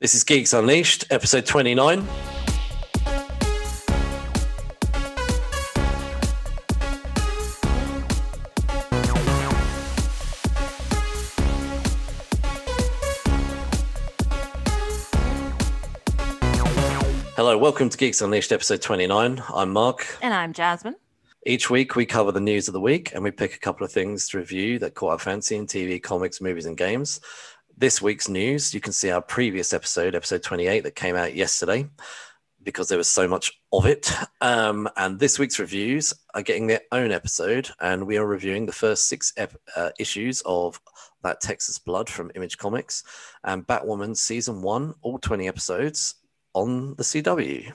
This is Geeks Unleashed, episode 29. Hello, welcome to Geeks Unleashed, episode 29. I'm Mark. And I'm Jasmine. Each week, we cover the news of the week and we pick a couple of things to review that caught our fancy in TV, comics, movies, and games. This week's news, you can see our previous episode, episode 28, that came out yesterday because there was so much of it. Um, and this week's reviews are getting their own episode, and we are reviewing the first six ep- uh, issues of that Texas Blood from Image Comics and Batwoman season one, all 20 episodes on the CW.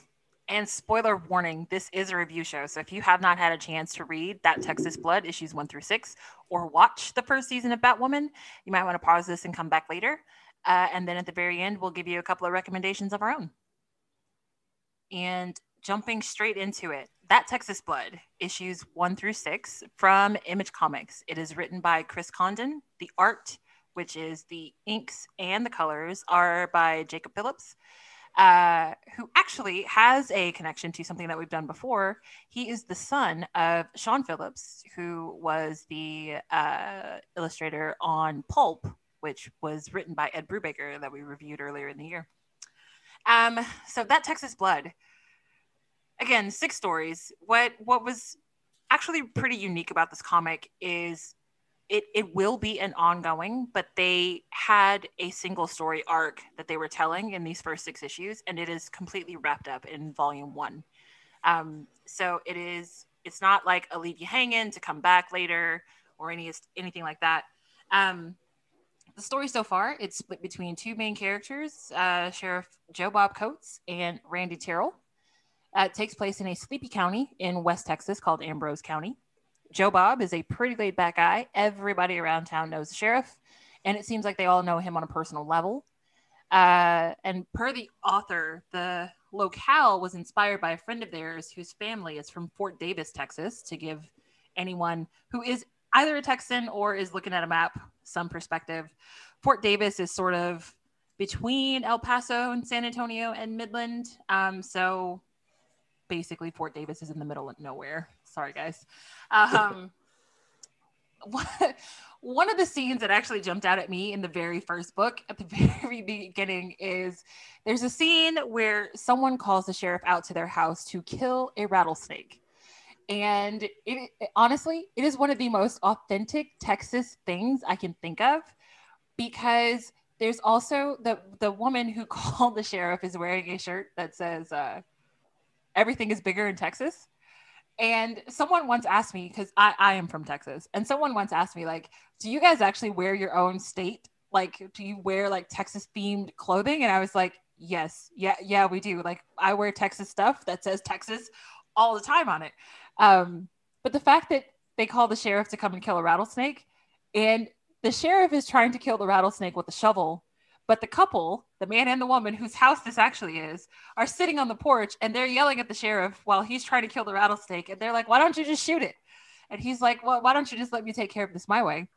And spoiler warning, this is a review show. So if you have not had a chance to read that Texas Blood issues one through six or watch the first season of Batwoman, you might want to pause this and come back later. Uh, and then at the very end, we'll give you a couple of recommendations of our own. And jumping straight into it, that Texas Blood issues one through six from Image Comics. It is written by Chris Condon. The art, which is the inks and the colors, are by Jacob Phillips uh, who actually has a connection to something that we've done before. He is the son of Sean Phillips, who was the uh, illustrator on Pulp, which was written by Ed Brubaker that we reviewed earlier in the year. Um, so that Texas Blood, again, six stories. What what was actually pretty unique about this comic is it it will be an ongoing, but they had a single story arc that they were telling in these first six issues, and it is completely wrapped up in volume one. Um, so it is it's not like a leave you hanging to come back later or any anything like that. Um, the story so far it's split between two main characters, uh, Sheriff Joe Bob Coates and Randy Terrell. Uh, it takes place in a sleepy county in West Texas called Ambrose County. Joe Bob is a pretty laid back guy. Everybody around town knows the sheriff, and it seems like they all know him on a personal level. Uh, and per the author, the locale was inspired by a friend of theirs whose family is from Fort Davis, Texas, to give anyone who is either a Texan or is looking at a map some perspective. Fort Davis is sort of between El Paso and San Antonio and Midland. Um, so basically, Fort Davis is in the middle of nowhere. Sorry, guys. Um, one of the scenes that actually jumped out at me in the very first book at the very beginning is there's a scene where someone calls the sheriff out to their house to kill a rattlesnake. And it, it, honestly, it is one of the most authentic Texas things I can think of because there's also the the woman who called the sheriff is wearing a shirt that says uh, everything is bigger in Texas. And someone once asked me, because I, I am from Texas, and someone once asked me, like, do you guys actually wear your own state? Like, do you wear like Texas themed clothing? And I was like, yes, yeah, yeah, we do. Like, I wear Texas stuff that says Texas all the time on it. Um, but the fact that they call the sheriff to come and kill a rattlesnake, and the sheriff is trying to kill the rattlesnake with a shovel, but the couple, the man and the woman whose house this actually is, are sitting on the porch and they're yelling at the sheriff while he's trying to kill the rattlesnake. And they're like, why don't you just shoot it? And he's like, well, why don't you just let me take care of this my way?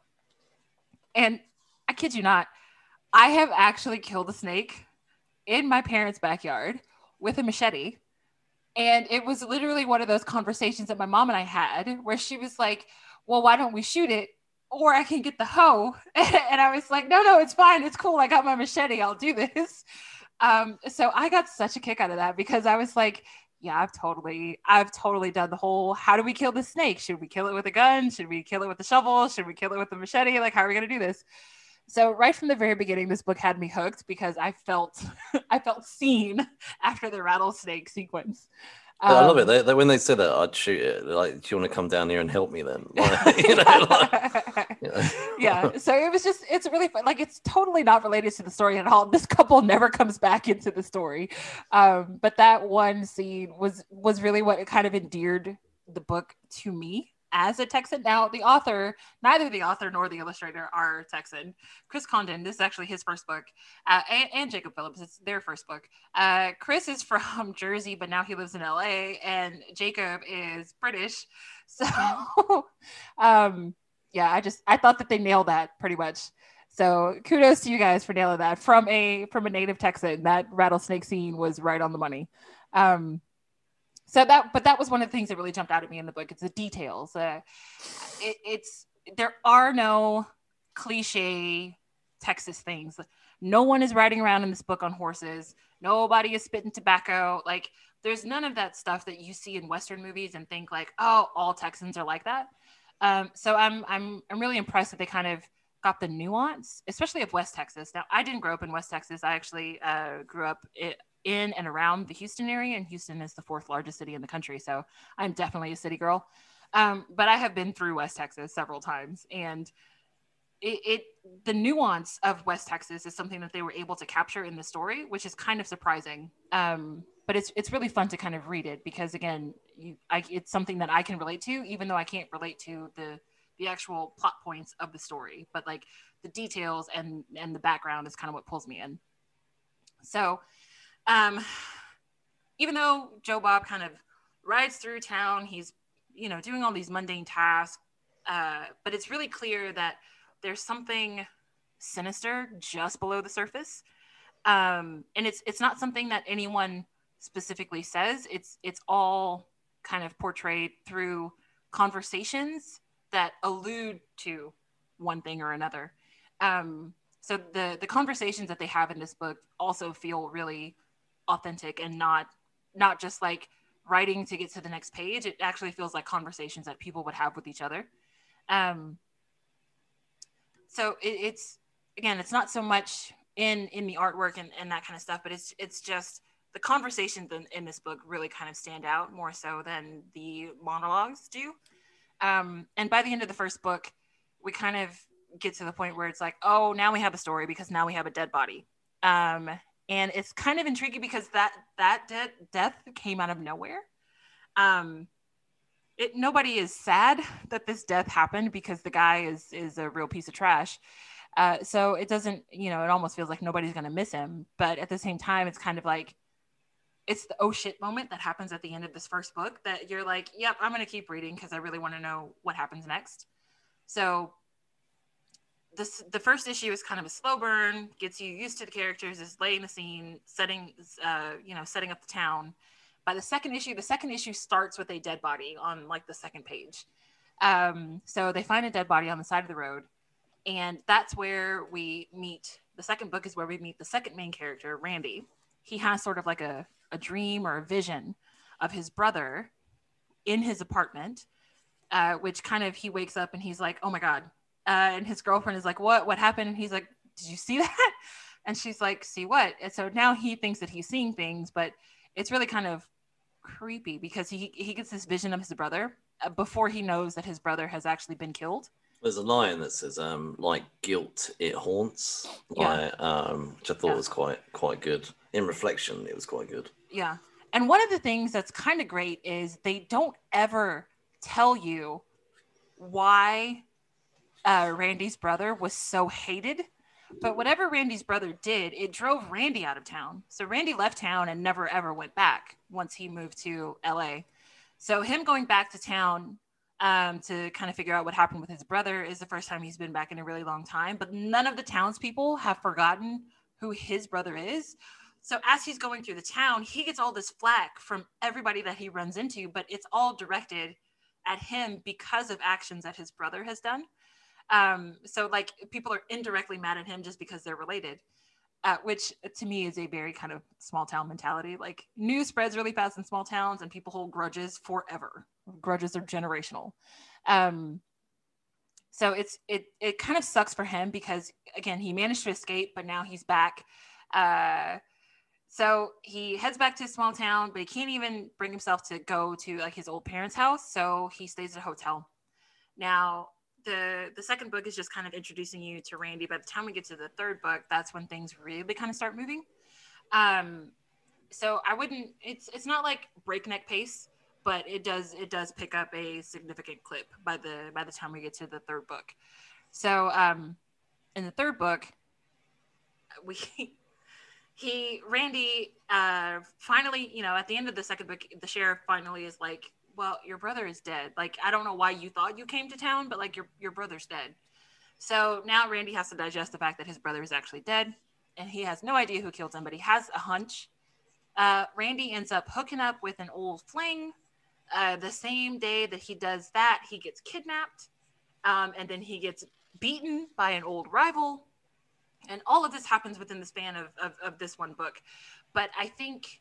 And I kid you not, I have actually killed a snake in my parents' backyard with a machete. And it was literally one of those conversations that my mom and I had where she was like, well, why don't we shoot it? Or I can get the hoe. and I was like, no, no, it's fine. It's cool. I got my machete. I'll do this. Um, so I got such a kick out of that because I was like, yeah, I've totally, I've totally done the whole, how do we kill the snake? Should we kill it with a gun? Should we kill it with a shovel? Should we kill it with a machete? Like, how are we going to do this? So right from the very beginning, this book had me hooked because I felt, I felt seen after the rattlesnake sequence. Um, I love it. Um, they, they, when they said that, I'd shoot it. Like, do you want to come down here and help me then? Like, you know, like, you know. yeah. So it was just, it's really fun. Like, it's totally not related to the story at all. This couple never comes back into the story. Um, but that one scene was was really what kind of endeared the book to me as a Texan. Now, the author, neither the author nor the illustrator are Texan. Chris Condon, this is actually his first book, uh, and, and, Jacob Phillips, it's their first book. Uh, Chris is from Jersey, but now he lives in LA, and Jacob is British. So, um, yeah, I just I thought that they nailed that pretty much. So kudos to you guys for nailing that from a from a native Texan. That rattlesnake scene was right on the money. Um, so that but that was one of the things that really jumped out at me in the book. It's the details. Uh, it, it's there are no cliche Texas things. No one is riding around in this book on horses. Nobody is spitting tobacco. Like there's none of that stuff that you see in Western movies and think like, oh, all Texans are like that. Um, so I'm I'm I'm really impressed that they kind of got the nuance, especially of West Texas. Now I didn't grow up in West Texas. I actually uh, grew up in and around the Houston area, and Houston is the fourth largest city in the country. So I'm definitely a city girl. Um, but I have been through West Texas several times, and it, it, the nuance of West Texas is something that they were able to capture in the story, which is kind of surprising. Um, but it's it's really fun to kind of read it because again, you, I, it's something that I can relate to, even though I can't relate to the the actual plot points of the story. But like the details and and the background is kind of what pulls me in. So, um, even though Joe Bob kind of rides through town, he's you know doing all these mundane tasks, uh, but it's really clear that there's something sinister just below the surface. Um, and it's it's not something that anyone specifically says. It's it's all kind of portrayed through conversations that allude to one thing or another. Um, so the the conversations that they have in this book also feel really authentic and not not just like writing to get to the next page. It actually feels like conversations that people would have with each other. Um, so it, it's again it's not so much in in the artwork and, and that kind of stuff but it's it's just the conversations in, in this book really kind of stand out more so than the monologues do. Um, and by the end of the first book we kind of get to the point where it's like oh now we have a story because now we have a dead body. Um, and it's kind of intriguing because that that de- death came out of nowhere um, it, nobody is sad that this death happened because the guy is is a real piece of trash. Uh, so it doesn't, you know, it almost feels like nobody's gonna miss him. But at the same time, it's kind of like it's the oh shit moment that happens at the end of this first book that you're like, yep, I'm gonna keep reading because I really want to know what happens next. So this the first issue is kind of a slow burn, gets you used to the characters, is laying the scene, setting uh, you know, setting up the town by the second issue, the second issue starts with a dead body on like the second page. Um, so they find a dead body on the side of the road, and that's where we meet. The second book is where we meet the second main character, Randy. He has sort of like a, a dream or a vision of his brother in his apartment, uh, which kind of he wakes up and he's like, "Oh my god!" Uh, and his girlfriend is like, "What? What happened?" And he's like, "Did you see that?" And she's like, "See what?" And so now he thinks that he's seeing things, but it's really kind of creepy because he he gets this vision of his brother uh, before he knows that his brother has actually been killed. There's a line that says, um, like guilt, it haunts. Yeah. um, which I thought yeah. was quite quite good. In reflection, it was quite good. Yeah. And one of the things that's kind of great is they don't ever tell you why uh, Randy's brother was so hated but whatever Randy's brother did, it drove Randy out of town. So Randy left town and never ever went back once he moved to LA. So him going back to town um, to kind of figure out what happened with his brother is the first time he's been back in a really long time. But none of the townspeople have forgotten who his brother is. So as he's going through the town, he gets all this flack from everybody that he runs into, but it's all directed at him because of actions that his brother has done. Um, so like people are indirectly mad at him just because they're related. Uh, which to me is a very kind of small town mentality. Like news spreads really fast in small towns, and people hold grudges forever. Grudges are generational. Um, so it's it it kind of sucks for him because again he managed to escape, but now he's back. Uh, so he heads back to a small town, but he can't even bring himself to go to like his old parents' house. So he stays at a hotel. Now the the second book is just kind of introducing you to Randy. By the time we get to the third book, that's when things really kind of start moving. Um, so I wouldn't. It's it's not like breakneck pace, but it does it does pick up a significant clip by the by the time we get to the third book. So um, in the third book, we he Randy uh, finally, you know, at the end of the second book, the sheriff finally is like, well, your brother is dead. Like, I don't know why you thought you came to town, but like your your brother's dead. So now Randy has to digest the fact that his brother is actually dead and he has no idea who killed him, but he has a hunch. Uh, Randy ends up hooking up with an old fling. Uh, the same day that he does that, he gets kidnapped um, and then he gets beaten by an old rival. And all of this happens within the span of, of, of this one book. But I think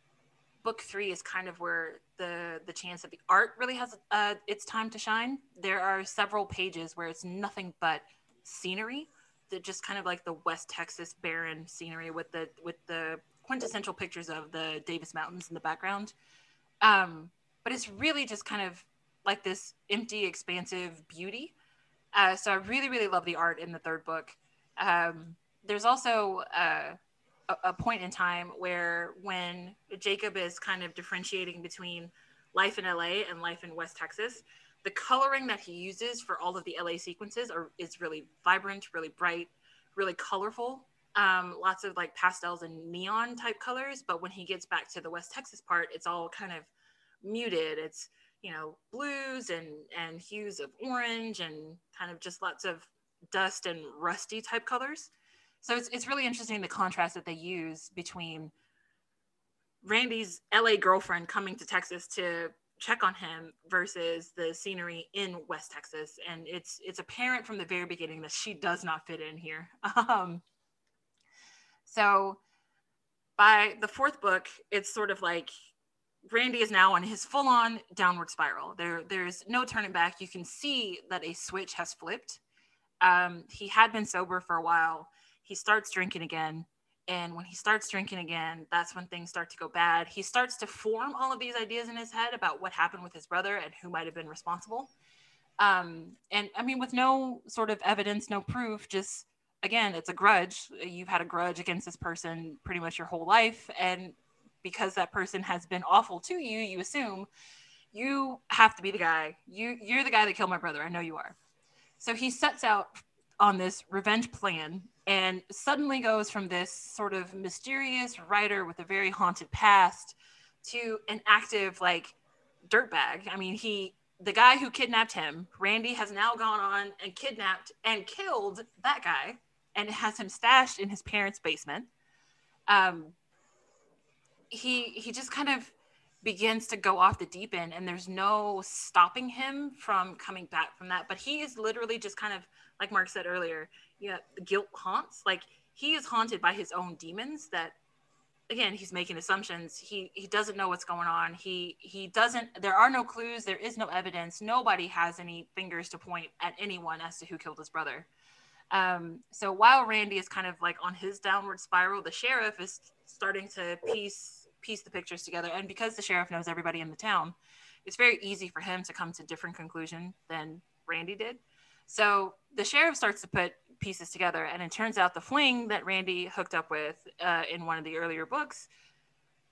book three is kind of where the the chance that the art really has uh, its time to shine. There are several pages where it's nothing but scenery, that just kind of like the West Texas barren scenery with the with the quintessential pictures of the Davis Mountains in the background. Um, but it's really just kind of like this empty, expansive beauty. Uh, so I really, really love the art in the third book. Um, there's also uh, a, a point in time where when Jacob is kind of differentiating between life in LA and life in West Texas, the coloring that he uses for all of the LA sequences are is really vibrant, really bright, really colorful. Um, lots of like pastels and neon type colors. But when he gets back to the West Texas part, it's all kind of muted. It's you know blues and and hues of orange and kind of just lots of dust and rusty type colors. So it's it's really interesting the contrast that they use between Randy's LA girlfriend coming to Texas to check on him versus the scenery in West Texas. And it's it's apparent from the very beginning that she does not fit in here. Um, so by the fourth book, it's sort of like Randy is now on his full-on downward spiral. There, there's no turning back. You can see that a switch has flipped. Um, he had been sober for a while. He starts drinking again and when he starts drinking again, that's when things start to go bad. He starts to form all of these ideas in his head about what happened with his brother and who might have been responsible. Um, and I mean, with no sort of evidence, no proof, just again, it's a grudge. You've had a grudge against this person pretty much your whole life. And because that person has been awful to you, you assume you have to be the guy. You, you're the guy that killed my brother. I know you are. So he sets out on this revenge plan and suddenly goes from this sort of mysterious writer with a very haunted past to an active like dirtbag. I mean, he the guy who kidnapped him, Randy, has now gone on and kidnapped and killed that guy and has him stashed in his parents' basement. Um, he he just kind of begins to go off the deep end and there's no stopping him from coming back from that. But he is literally just kind of like mark said earlier yeah, guilt haunts. Like he is haunted by his own demons that again he's making assumptions. He he doesn't know what's going on. He he doesn't there are no clues. There is no evidence. Nobody has any fingers to point at anyone as to who killed his brother. Um, so while randy is kind of like on his downward spiral the sheriff is starting to piece piece the pictures together and because the sheriff knows everybody in the town it's very easy for him to come to a different conclusion than randy did so the sheriff starts to put pieces together. And it turns out the fling that Randy hooked up with uh, in one of the earlier books,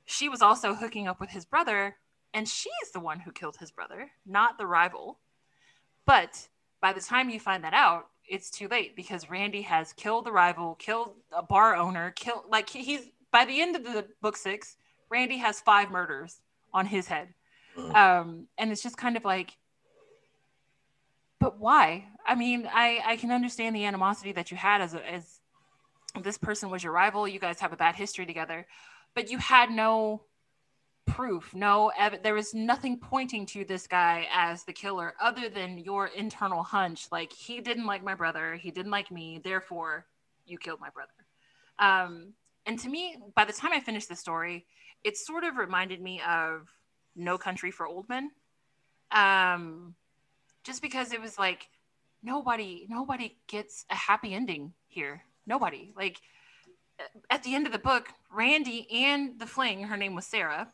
she was also hooking up with his brother, and she is the one who killed his brother, not the rival. But by the time you find that out, it's too late because Randy has killed the rival, killed a bar owner, killed like he's by the end of the book six, Randy has five murders on his head. Um, and it's just kind of like but why? I mean, I I can understand the animosity that you had as a, as this person was your rival. You guys have a bad history together, but you had no proof, no ev- there was nothing pointing to this guy as the killer other than your internal hunch. Like he didn't like my brother, he didn't like me, therefore you killed my brother. Um, and to me, by the time I finished the story, it sort of reminded me of No Country for Old Men. Um, just because it was like nobody nobody gets a happy ending here. Nobody. Like at the end of the book randy and the fling her name was sarah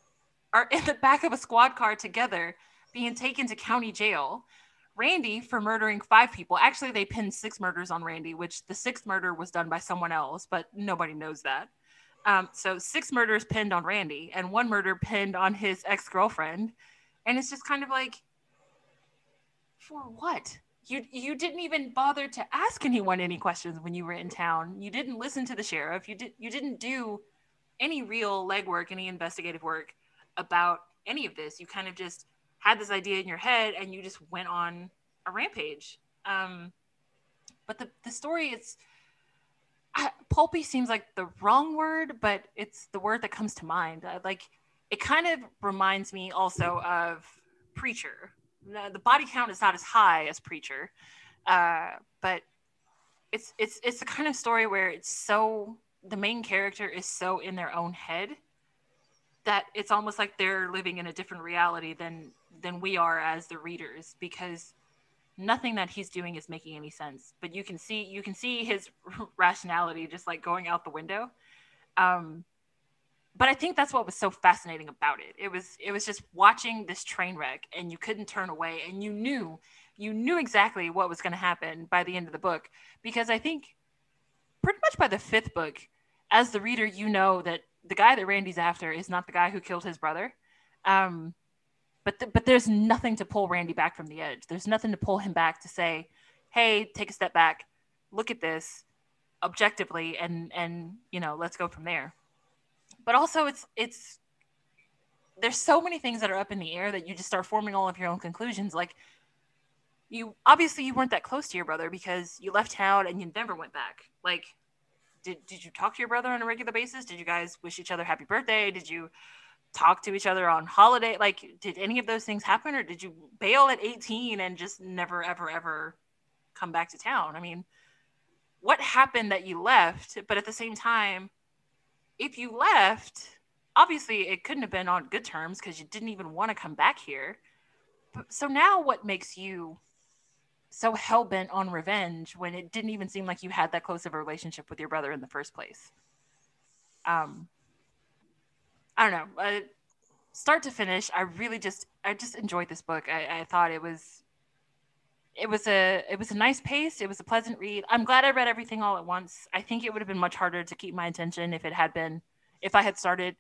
are in the back of a squad car together being taken to county jail. Randy for murdering five people. Actually they pinned six murders on randy which the sixth murder was done by someone else but nobody knows that um, so six murders pinned on randy and one murder pinned on his ex-girlfriend and it's just kind of like for what? You you didn't even bother to ask anyone any questions when you were in town. You didn't listen to the sheriff. You did you didn't do any real legwork, any investigative work about any of this. You kind of just had this idea in your head and you just went on a rampage. Um, but the the story it's I, pulpy seems like the wrong word, but it's the word that comes to mind. Uh, like it kind of reminds me also of Preacher. The, the body count is not as high as Preacher, uh, but it's it's it's the kind of story where it's so the main character is so in their own head that it's almost like they're living in a different reality than than we are as the readers because nothing that he's doing is making any sense but you can see you can see his rationality just like going out the window. Um but i think that's what was so fascinating about it. It was it was just watching this train wreck and you couldn't turn away and you knew you knew exactly what was going to happen by the end of the book. Because i think pretty much by the fifth book as the reader you know that the guy that randy's after is not the guy who killed his brother. Um but th- but there's nothing to pull Randy back from the edge. There's nothing to pull him back to say, "Hey, take a step back, look at this objectively, and and you know, let's go from there." But also, it's it's there's so many things that are up in the air that you just start forming all of your own conclusions. Like you obviously you weren't that close to your brother because you left town and you never went back. Like, did did you talk to your brother on a regular basis? Did you guys wish each other happy birthday? Did you talk to each other on holiday? Like, did any of those things happen, or did you bail at 18 and just never, ever, ever come back to town? I mean, what happened that you left? But at the same time, if you left, obviously it couldn't have been on good terms because you didn't even want to come back here. So now, what makes you so hell bent on revenge when it didn't even seem like you had that close of a relationship with your brother in the first place? Um, I don't know. Uh, start to finish, I really just I just enjoyed this book. I, I thought it was it was a it was a nice pace. It was a pleasant read. I'm glad I read everything all at once. I think it would have been much harder to keep my attention if it had been if I had started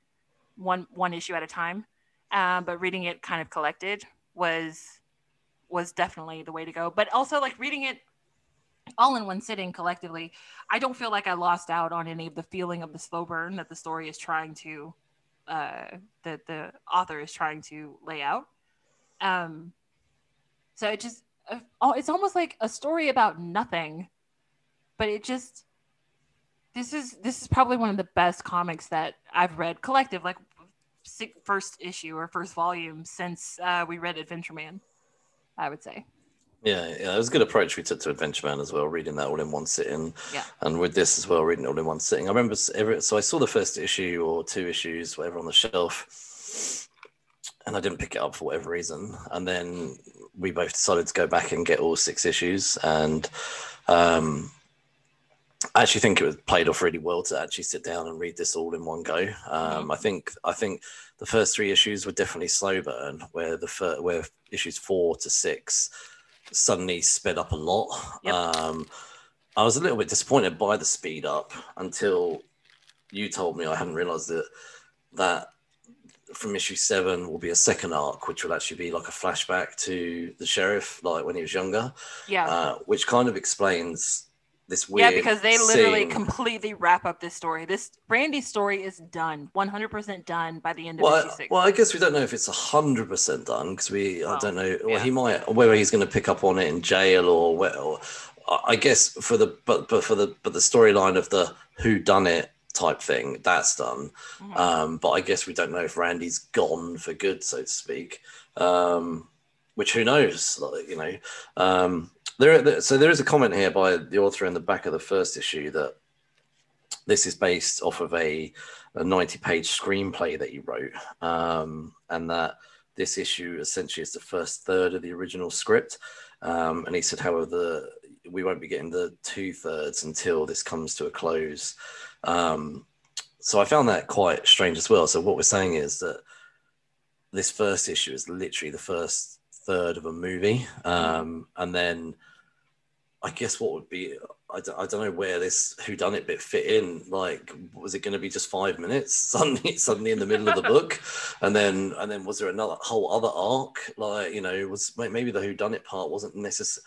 one one issue at a time. Um, but reading it kind of collected was was definitely the way to go. But also like reading it all in one sitting collectively, I don't feel like I lost out on any of the feeling of the slow burn that the story is trying to uh, that the author is trying to lay out. Um, so it just uh, it's almost like a story about nothing, but it just this is this is probably one of the best comics that I've read collective, like first issue or first volume since uh, we read Adventure Man. I would say. Yeah, yeah, it was a good approach we took to Adventure Man as well, reading that all in one sitting. Yeah. And with this as well, reading it all in one sitting. I remember, every, so I saw the first issue or two issues, whatever, on the shelf, and I didn't pick it up for whatever reason. And then we both decided to go back and get all six issues. And um, I actually think it was played off really well to actually sit down and read this all in one go. Um, mm-hmm. I think I think the first three issues were definitely slow burn, where the fir- where issues four to six suddenly sped up a lot. Yep. Um, I was a little bit disappointed by the speed up until you told me I hadn't realized that that from issue seven will be a second arc, which will actually be like a flashback to the sheriff, like when he was younger. Yeah. Uh, which kind of explains this weird. Yeah, because they literally scene. completely wrap up this story. This Randy's story is done, one hundred percent done by the end of well, issue six. Well, I guess we don't know if it's hundred percent done because we I don't know. Well, yeah. he might whether he's going to pick up on it in jail or well. I guess for the but but for the but the storyline of the who done it type thing that's done. Mm-hmm. Um, but I guess we don't know if Randy's gone for good, so to speak. Um, which who knows? Like you know. Um, there, so there is a comment here by the author in the back of the first issue that this is based off of a, a 90 page screenplay that he wrote, um, and that this issue essentially is the first third of the original script. Um, and he said, however, the, we won't be getting the two thirds until this comes to a close. Um, so I found that quite strange as well. So what we're saying is that this first issue is literally the first third of a movie, um, and then I guess what would be I don't, I don't know where this who done it bit fit in. Like, was it going to be just five minutes suddenly, suddenly in the middle of the book, and then and then was there another whole other arc? Like, you know, was maybe the who done it part wasn't necessary.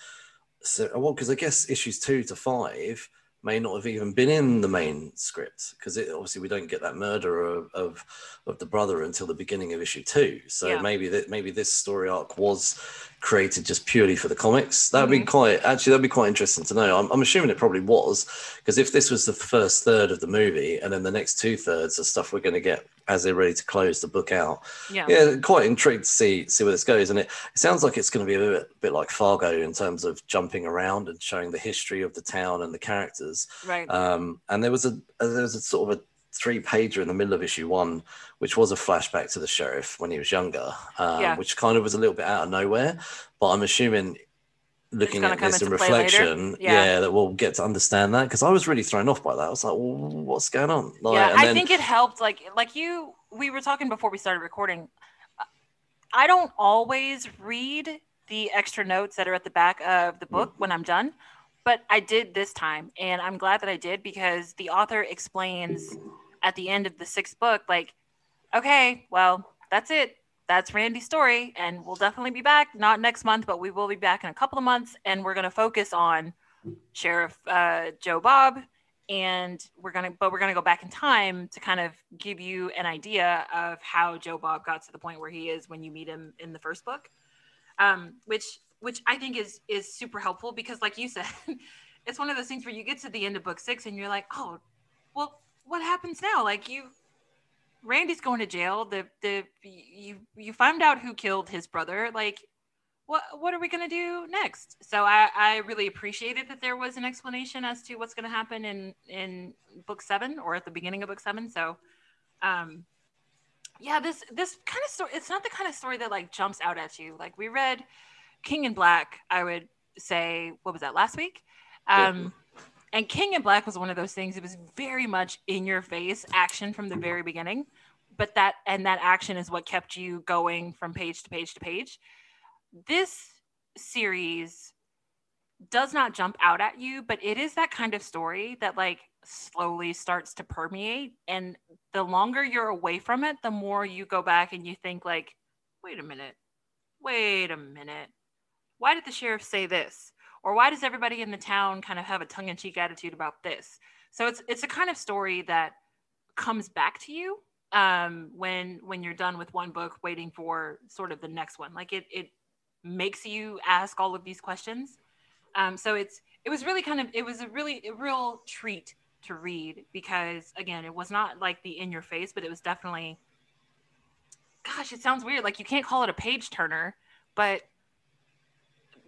So, well, because I guess issues two to five may not have even been in the main script because obviously we don't get that murder of, of, of the brother until the beginning of issue two. So Yeah. maybe that maybe this story arc was created just purely for the comics. That'd be Mhm. quite actually that'd be quite interesting to know. I'm, I'm assuming it probably was because if this was the first third of the movie and then the next two thirds are stuff we're going to get as they're ready to close the book out. Yeah. Yeah, quite intrigued to see see where this goes, and it, it sounds like it's going to be a bit, bit like Fargo in terms of jumping around and showing the history of the town and the characters. Right. Um, and there was a there was a sort of a three pager in the middle of issue one, which was a flashback to the sheriff when he was younger, um, Yeah. which kind of was a little bit out of nowhere. But I'm assuming. Looking at this in into play later? reflection, Yeah. yeah. that we'll get to understand that because I was really thrown off by that. I was like, well, "What's going on?" Like, yeah, and I then- think it helped. Like, like you, we were talking before we started recording. I don't always read the extra notes that are at the back of the book when I'm done, but I did this time, and I'm glad that I did because the author explains at the end of the sixth book, like, okay, well, that's it. That's Randy's story, and we'll definitely be back. Not next month, but we will be back in a couple of months, and we're going to focus on Sheriff uh, Joe Bob and we're gonna but we're gonna go back in time to kind of give you an idea of how joe bob got to the point where he is when you meet him in the first book um, which which i think is is super helpful because like you said it's one of those things where you get to the end of book six and you're like oh well what happens now? Like you randy's going to jail. The the you you found out who killed his brother. Like what what are we going to do next? So i i really appreciated that there was an explanation as to what's going to happen in in book seven or at the beginning of book seven. So um yeah this this kind of story it's not the kind of story that like jumps out at you. Like we read king in black i would say what was that last week? Um and king in black was one of those things it was very much in your face action from the very beginning but that and that action is what kept you going from page to page to page this series does not jump out at you, but it is that kind of story that like slowly starts to permeate. And the longer you're away from it, the more you go back and you think like, wait a minute, wait a minute. Why did the sheriff say this? Or why does everybody in the town kind of have a tongue-in-cheek attitude about this? So it's it's a kind of story that comes back to you um, when when you're done with one book, waiting for sort of the next one. Like it it makes you ask all of these questions. Um, so it's it was really kind of it was a really a real treat to read because again it was not like the in your face, but it was definitely gosh, it sounds weird. Like you can't call it a page turner, but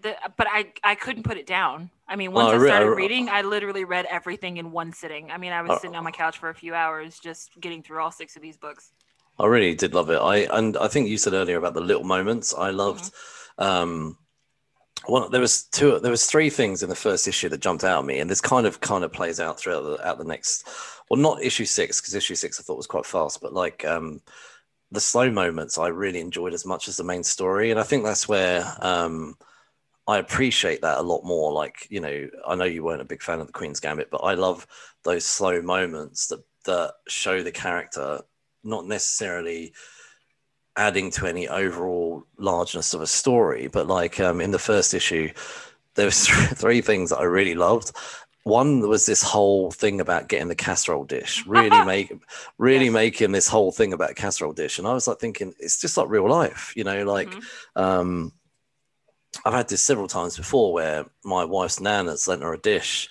the but I I couldn't put it down. I mean, once Oh, I I re- started re- reading, I literally read everything in one sitting. I mean, I was Oh. sitting on my couch for a few hours just getting through all six of these books. I really did love it. I and I think you said earlier about the little moments. I loved. Um, one there was two. There was three things in the first issue that jumped out at me, and this kind of kind of plays out throughout the out the next. Well, not issue six because issue six I thought was quite fast, but like um, the slow moments I really enjoyed as much as the main story, and I think that's where um, I appreciate that a lot more. Like you know, I know you weren't a big fan of the Queen's Gambit, but I love those slow moments that that show the character not necessarily adding to any overall largeness of a story but like um, in the first issue there was three things that i really loved one was this whole thing about getting the casserole dish really make really Yes. making this whole thing about casserole dish and i was like thinking it's just like real life you know like Mhm. um i've had this several times before where my wife's nan has lent her a dish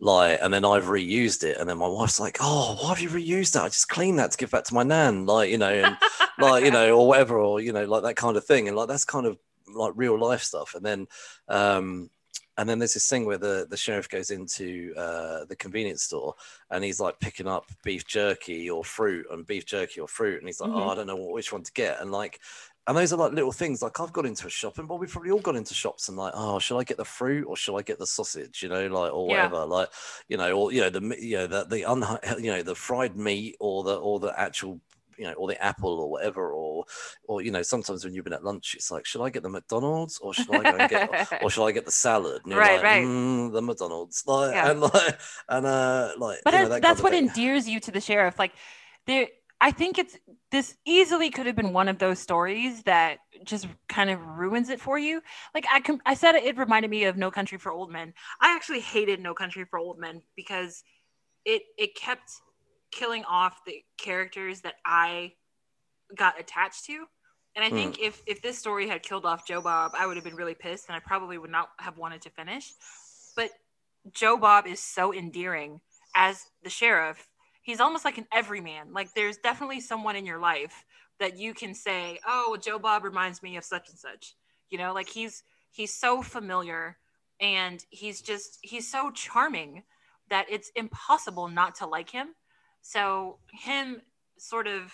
like and then i've reused it and then my wife's like oh why have you reused that i just cleaned that to give back to my nan like you know and like you know or whatever or you know like that kind of thing and like that's kind of like real life stuff and then um and then there's this thing where the the sheriff goes into uh the convenience store and he's like picking up beef jerky or fruit and beef jerky or fruit and he's like oh Mhm. i don't know which one to get and like and those are like little things like i've got into a shop and well we've probably all got into shops and like oh should i get the fruit or should i get the sausage you know like or Yeah. whatever like you know or you know the you know the the un, you know the fried meat or the or the actual you know or the apple or whatever or or you know sometimes when you've been at lunch it's like should i get the mcdonald's or should i go and get or should I get the salad? And you're Right, like, right. "Mm, the McDonald's, like, Yeah. and like, and uh, like, but you know, that- that that's what thing. endears you to the sheriff like there I think it's this easily could have been one of those stories that just kind of ruins it for you. Like I com- I said it, it reminded me of No Country for Old Men. I actually hated No Country for Old Men because it it kept killing off the characters that I got attached to. And I hmm. think if if this story had killed off Joe Bob, I would have been really pissed and I probably would not have wanted to finish. But Joe Bob is so endearing as the sheriff he's almost like an everyman. Like there's definitely someone in your life that you can say, "Oh, Joe Bob reminds me of such and such." You know, like he's he's so familiar and he's just he's so charming that it's impossible not to like him. So him sort of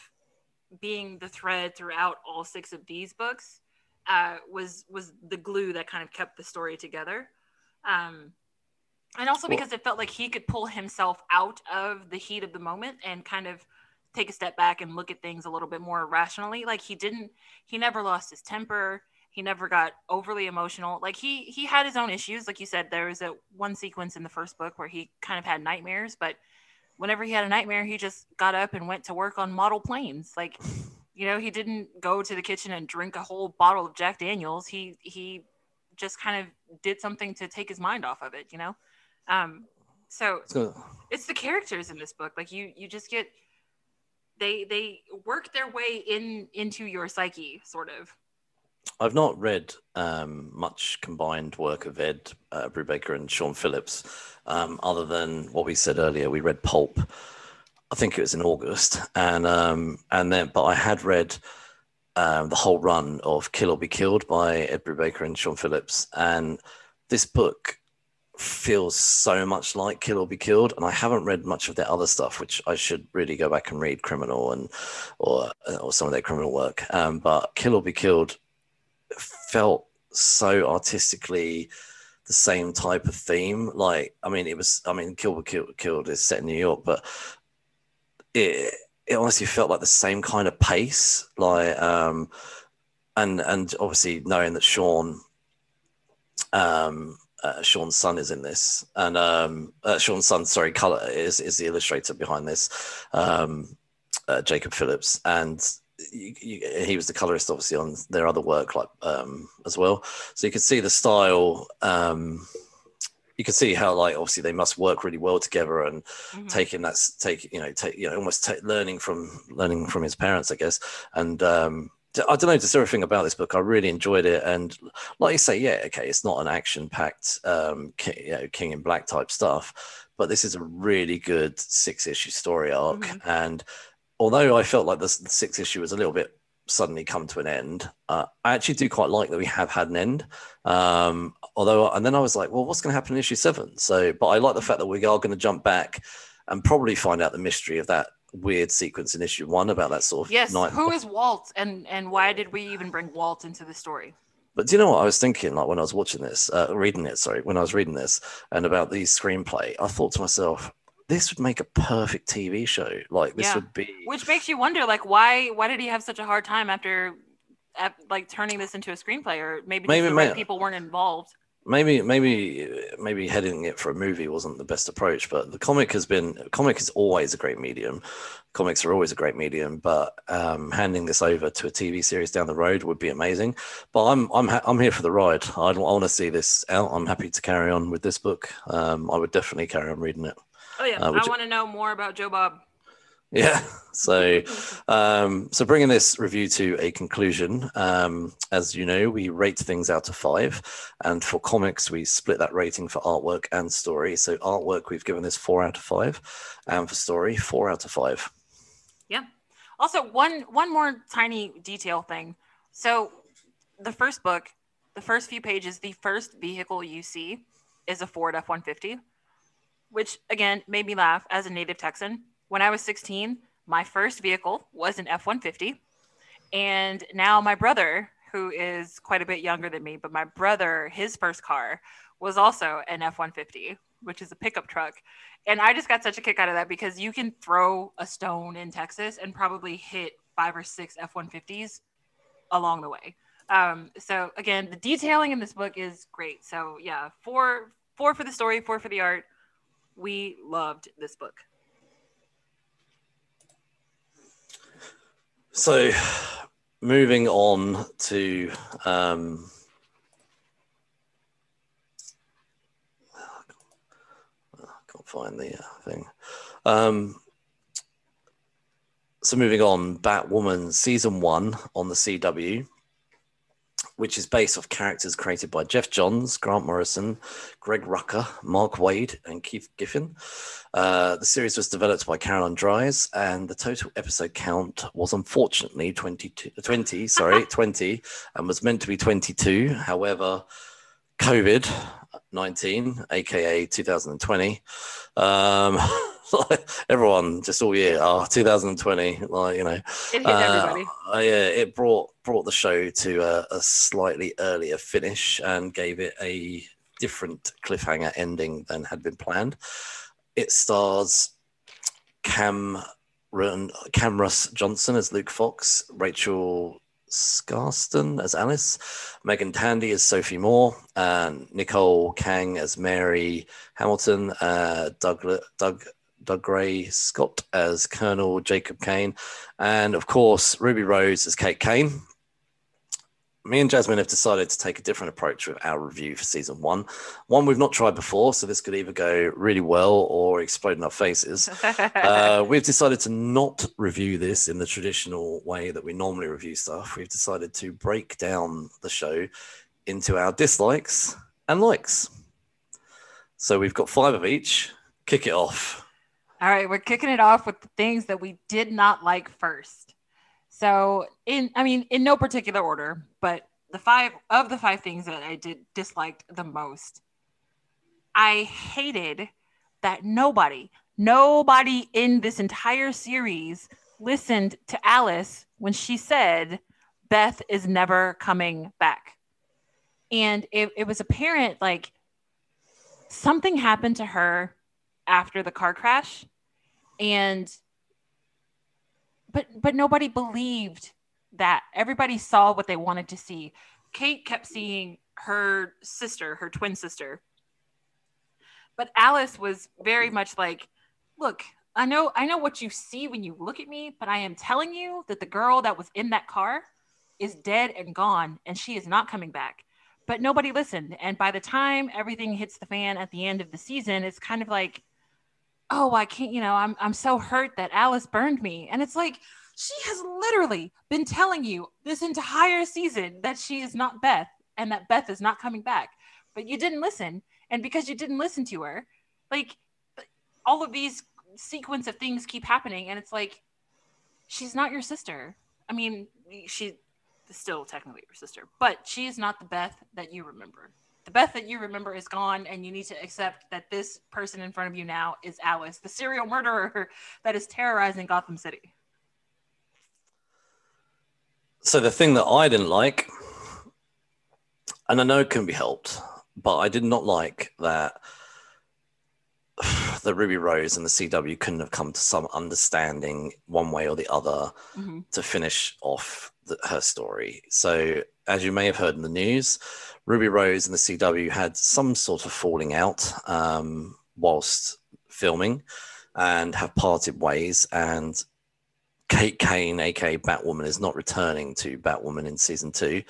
being the thread throughout all six of these books uh, was was the glue that kind of kept the story together. Um, and also because it felt like he could pull himself out of the heat of the moment and kind of take a step back and look at things a little bit more rationally. Like he didn't he never lost his temper. He never got overly emotional. Like he he had his own issues. Like you said there was a one sequence in the first book where he kind of had nightmares but whenever he had a nightmare he just got up and went to work on model planes. Like you know he didn't go to the kitchen and drink a whole bottle of jack daniels. He he just kind of did something to take his mind off of it you know um, so, so it's the characters in this book. Like you, you just get they they work their way in into your psyche, sort of. I've not read um, much combined work of Ed uh, Brubaker and Sean Phillips, um, other than what we said earlier. We read Pulp. I think it was in August, and um, and then, but I had read um, the whole run of Kill or Be Killed by Ed Brubaker and Sean Phillips, and this book feels so much like Kill or Be Killed, and I haven't read much of their other stuff, which I should really go back and read Criminal and or uh, or some of their criminal work. Um, but Kill or Be Killed felt so artistically the same type of theme. Like, I mean, it was. I mean, Kill or Be Killed, is set in New York, but it it honestly felt like the same kind of pace. Like, um, and and obviously knowing that Sean um uh, Sean's son is in this, and um, uh, Sean's son, sorry, color is is the illustrator behind this, um, uh, Jacob Phillips, and you, you, he was the colorist, obviously, on their other work, like um, as well. So you can see the style. Um, you can see how, like, obviously, they must work really well together, and mm-hmm. taking that's take you know, take you know, almost take, learning from learning from his parents, I guess, and um, I don't know just everything about this book. I really enjoyed it, and like you say, yeah, okay, it's not an action-packed, um, king, you know, King in Black type stuff, but this is a really good six-issue story arc. Mm-hmm. And although I felt like the, the six issue was a little bit suddenly come to an end, uh, I actually do quite like that we have had an end. Um, although, and then I was like, well, what's going to happen in issue seven? So, but I like the fact that we are going to jump back and probably find out the mystery of that weird sequence in issue one about that sort of yes. Night. Who is Walt, and and why did we even bring Walt into the story? But do you know what I was thinking? Like when I was watching this, uh, reading it, sorry, when I was reading this, and about the screenplay, I thought to myself, this would make a perfect TV show. Like this yeah. would be, which makes you wonder, like why why did he have such a hard time after, like turning this into a screenplay, or maybe, maybe the right people weren't involved maybe maybe maybe heading it for a movie wasn't the best approach but the comic has been comic is always a great medium. Comics are always a great medium but um, handing this over to a tv series down the road would be amazing. But i'm i'm ha- i'm here for the ride. I, I want to see this out. I'm happy to carry on with this book. Um, i would definitely carry on reading it. Oh yeah. Uh, i want to know more about joe bob yeah. So, um, so bringing this review to a conclusion, um, as you know, we rate things out of five, and for comics, we split that rating for artwork and story. So, artwork we've given this four out of five, and for story, four out of five. Yeah. Also, one one more tiny detail thing. So, the first book, the first few pages, the first vehicle you see is a Ford F one fifty, which again made me laugh as a native Texan when I was 16, my first vehicle was an F 150. And now my brother, who is quite a bit younger than me, but my brother, his first car was also an F 150, which is a pickup truck. And I just got such a kick out of that because you can throw a stone in Texas and probably hit five or six F 150s along the way. Um, so again, the detailing in this book is great. So yeah, four four for the story, four for the art. We loved this book. So, moving on to um, I can't find the uh, thing. Um, so moving on, Batwoman season one on the CW, which is based off characters created by Geoff Johns, Grant Morrison, Greg Rucka, Mark Waid, and Keith Giffen. Uh, the series was developed by Caroline Dries, and the total episode count was unfortunately 22, 20, sorry, 20, and was meant to be 22. However, COVID 19, aka 2020, um, everyone just all year, oh, 2020, like you know, It hit uh, everybody. uh, yeah, it brought brought the show to a, a slightly earlier finish and gave it a different cliffhanger ending than had been planned. It stars Cameron Camrus Johnson as Luke Fox, Rachel Skarsten as Alice, Meagan Tandy as Sophie Moore, and Nicole Kang as Mary Hamilton, uh, Doug Doug Dougray Scott as Colonel Jacob Kane, and of course Ruby Rose as Kate Kane. Me and Jasmine have decided to take a different approach with our review for season one. One we've not tried before, so this could either go really well or explode in our faces. Uh, we've decided to not review this in the traditional way that we normally review stuff. We've decided to break down the show into our dislikes and likes. So we've got five of each. Kick it off. All right, we're kicking it off with the things that we did not like first. So, in I mean, in no particular order, but the five of the five things that I did disliked the most. I hated that nobody, nobody in this entire series listened to Alice when she said Beth is never coming back. And it, it was apparent like something happened to her after the car crash and but but nobody believed that. Everybody saw what they wanted to see. Kate kept seeing her sister her twin sister. But alice was very much like look i know i know what you see when you look at me but i am telling you that the girl that was in that car is dead and gone and she is not coming back. But nobody listened. And by the time everything hits the fan at the end of the season it's kind of like oh i can't you know i'm i'm so hurt that alice burned me. And it's like she has literally been telling you this entire season that she is not beth and that beth is not coming back. But you didn't listen. And because you didn't listen to her like all of these sequence of things keep happening. And it's like she's not your sister. I mean she's still technically your sister but she is not the beth that you remember the Beth that you remember is gone, and you need to accept that this person in front of you now is Alice, the serial murderer that is terrorizing Gotham City. So the thing that I didn't like, and I know it can be helped, but I did not like that the Ruby Rose and the CW couldn't have come to some understanding one way or the other Mhm. to finish off the, her story. So, as you may have heard in the news, Ruby Rose and the CW had some sort of falling out um, whilst filming and have parted ways. And Kate Kane, aka Batwoman, is not returning to Batwoman in season two.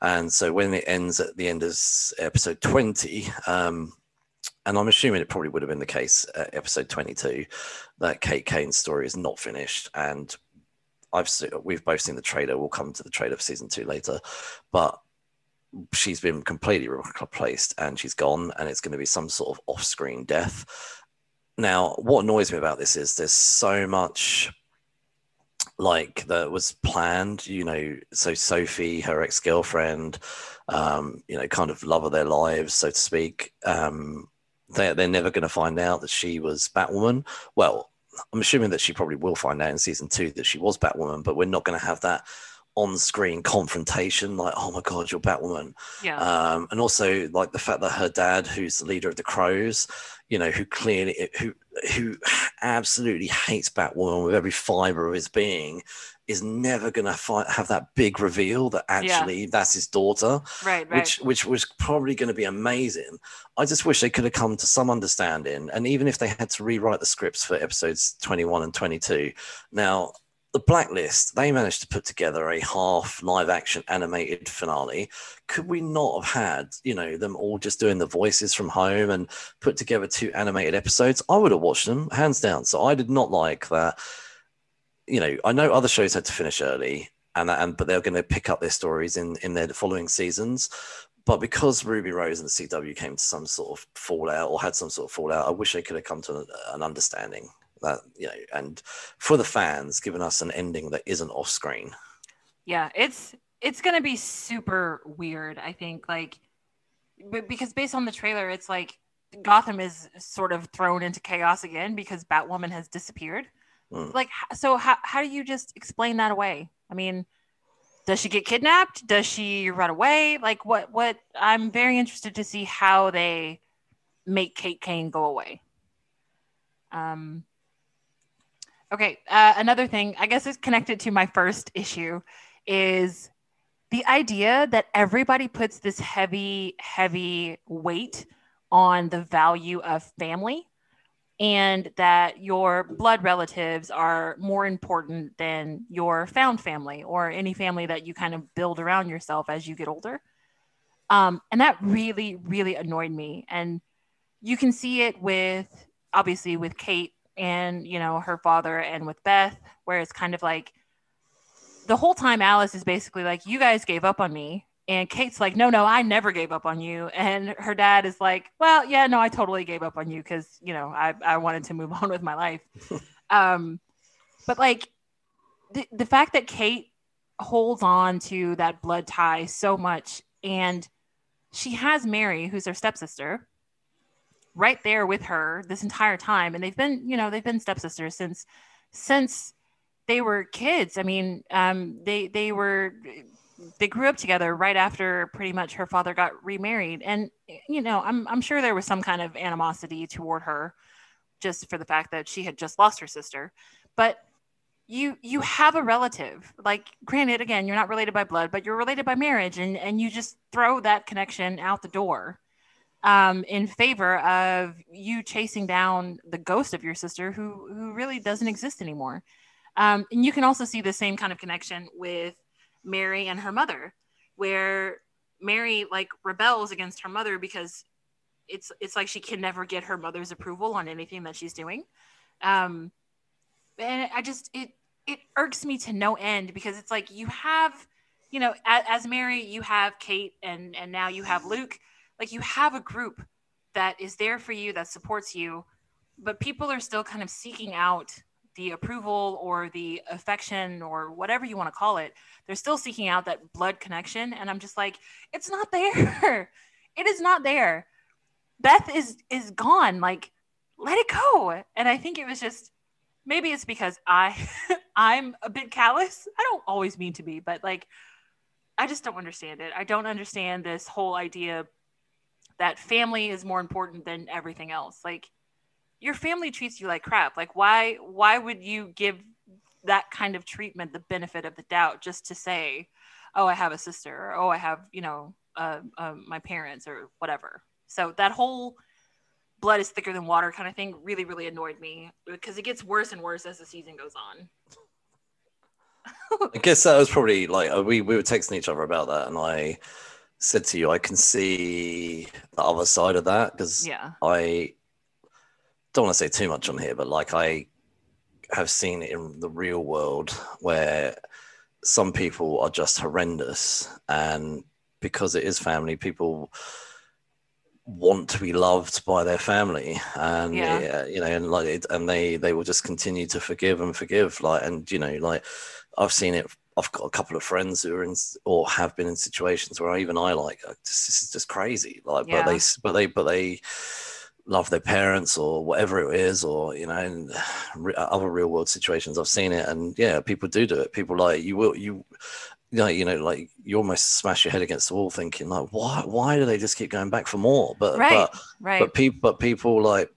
And so, when it ends at the end of episode 20, um, and I'm assuming it probably would have been the case at episode 22 that Kate Kane's story is not finished. And I've se- we've both seen the trailer. We'll come to the trailer for season two later, but she's been completely replaced and she's gone, and it's going to be some sort of off-screen death. Now, what annoys me about this is there's so much like that was planned, you know. So Sophie, her ex-girlfriend, um, you know, kind of love of their lives, so to speak. Um, they're they're never going to find out that she was Batwoman. Well, I'm assuming that she probably will find out in season two that she was Batwoman, but we're not going to have that on-screen confrontation like, oh my god, you're Batwoman. Yeah. Um, and also like the fact that her dad, who's the leader of the Crows, you know, who clearly who who absolutely hates Batwoman with every fiber of his being, is never going to have that big reveal that Yeah. actually that's his daughter right, right. which which was probably going to be amazing. I just wish they could have come to some understanding, and even if they had to rewrite the scripts for episodes 21 and 22. Now, the Blacklist, they managed to put together a half live action animated finale. Could we not have had, you know, them all just doing the voices from home and put together two animated episodes? I would have watched them hands down. So I did not like that. You know, I know other shows had to finish early and and but they're going to pick up their stories in in their following seasons. But because Ruby Rose and the CW came to some sort of fallout or had some sort of fallout, I wish they could have come to an, an understanding that you know and for the fans giving us an ending that isn't off screen yeah it's it's gonna be super weird i think like because based on the trailer it's like gotham is sort of thrown into chaos again because batwoman has disappeared mm. like so how, how do you just explain that away i mean does she get kidnapped does she run away like what what i'm very interested to see how they make kate kane go away um Okay. Uh, another thing, I guess, is connected to my first issue, is the idea that everybody puts this heavy, heavy weight on the value of family and that your blood relatives are more important than your found family or any family that you kind of build around yourself as you get older. Um, and that really, really annoyed me. And you can see it with obviously with Kate and you know her father and with Beth where it's kind of like the whole time Alice is basically like you guys gave up on me and Kate's like no no I never gave up on you. And her dad is like well yeah no I totally gave up on you cuz you know I I wanted to move on with my life. Um but like the, the fact that Kate holds on to that blood tie so much and she has Mary who's her stepsister right there with her this entire time. And they've been you know they've been stepsisters since since they were kids. I mean um, they they were they grew up together right after pretty much her father got remarried. And you know i'm i'm sure there was some kind of animosity toward her just for the fact that she had just lost her sister. But you you have a relative. Like granted again you're not related by blood but you're related by marriage and and you just throw that connection out the door um, in favor of you chasing down the ghost of your sister who who really doesn't exist anymore. Um, and you can also see the same kind of connection with Mary and her mother, where Mary like rebels against her mother because it's it's like she can never get her mother's approval on anything that she's doing. Um, and I just it it irks me to no end because it's like you have you know as, as Mary you have Kate and and now you have Luke like you have a group that is there for you that supports you but people are still kind of seeking out the approval or the affection or whatever you want to call it they're still seeking out that blood connection and i'm just like it's not there. It is not there. Beth is is gone. Like let it go. And i think it was just maybe it's because i i'm a bit callous. I don't always mean to be but like i just don't understand it. I don't understand this whole idea that family is more important than everything else. Like your family treats you like crap. Like why why would you give that kind of treatment the benefit of the doubt just to say, oh, I have a sister, or oh, I have you know uh, uh, my parents or whatever. So that whole blood is thicker than water kind of thing really really annoyed me because it gets worse and worse as the season goes on. I guess that was probably like uh, we we were texting each other about that, and I said to you, I can see the other side of that because yeah. I don't want to say too much on here, but like I have seen it in the real world where some people are just horrendous, and because it is family, people want to be loved by their family and yeah. Uh, you know and like it, and they they will just continue to forgive and forgive like and you know like i've seen it I've got a couple of friends who are in or have been in situations where even I like this, this is just crazy. Like, yeah. but they, but they, but they love their parents or whatever it is, or you know, in other real world situations. I've seen it, and yeah, people do do it. People like you will you. You know, you know, like you almost smash your head against the wall, thinking like, why? Why do they just keep going back for more? But right, but right. but people, but people like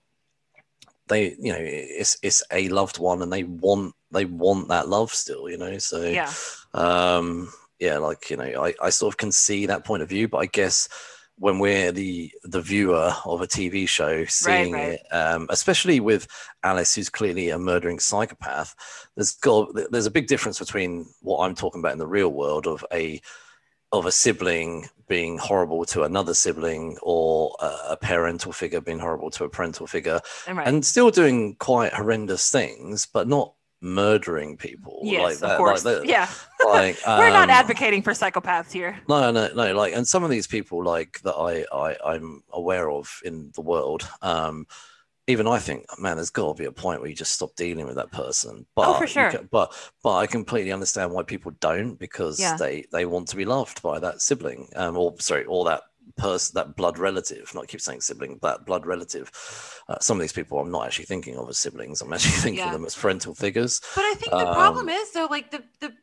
they, you know, it's it's a loved one, and they want they want that love still, you know. So yeah, um, yeah, like you know, I, I sort of can see that point of view, but I guess when we're the the viewer of a TV show, seeing right. it, um, especially with Alice, who's clearly a murdering psychopath. There's got there's a big difference between what I'm talking about in the real world of a of a sibling being horrible to another sibling or a, a parental figure being horrible to a parental figure Right. and still doing quite horrendous things but not murdering people yes, like that of course. like, that- yeah. like We're not um, advocating for psychopaths here. no no no like and some of these people like that i, I i'm aware of in the world um even I think, man, there's got to be a point where you just stop dealing with that person. But Oh, for sure. ca- but but I completely understand why people don't because Yeah. they they want to be loved by that sibling, um, or sorry, or that person, that blood relative. Not keep saying sibling, that blood relative. Uh, some of these people I'm not actually thinking of as siblings. I'm actually thinking Yeah. of them as parental figures. But I think the problem Um, is though, like the the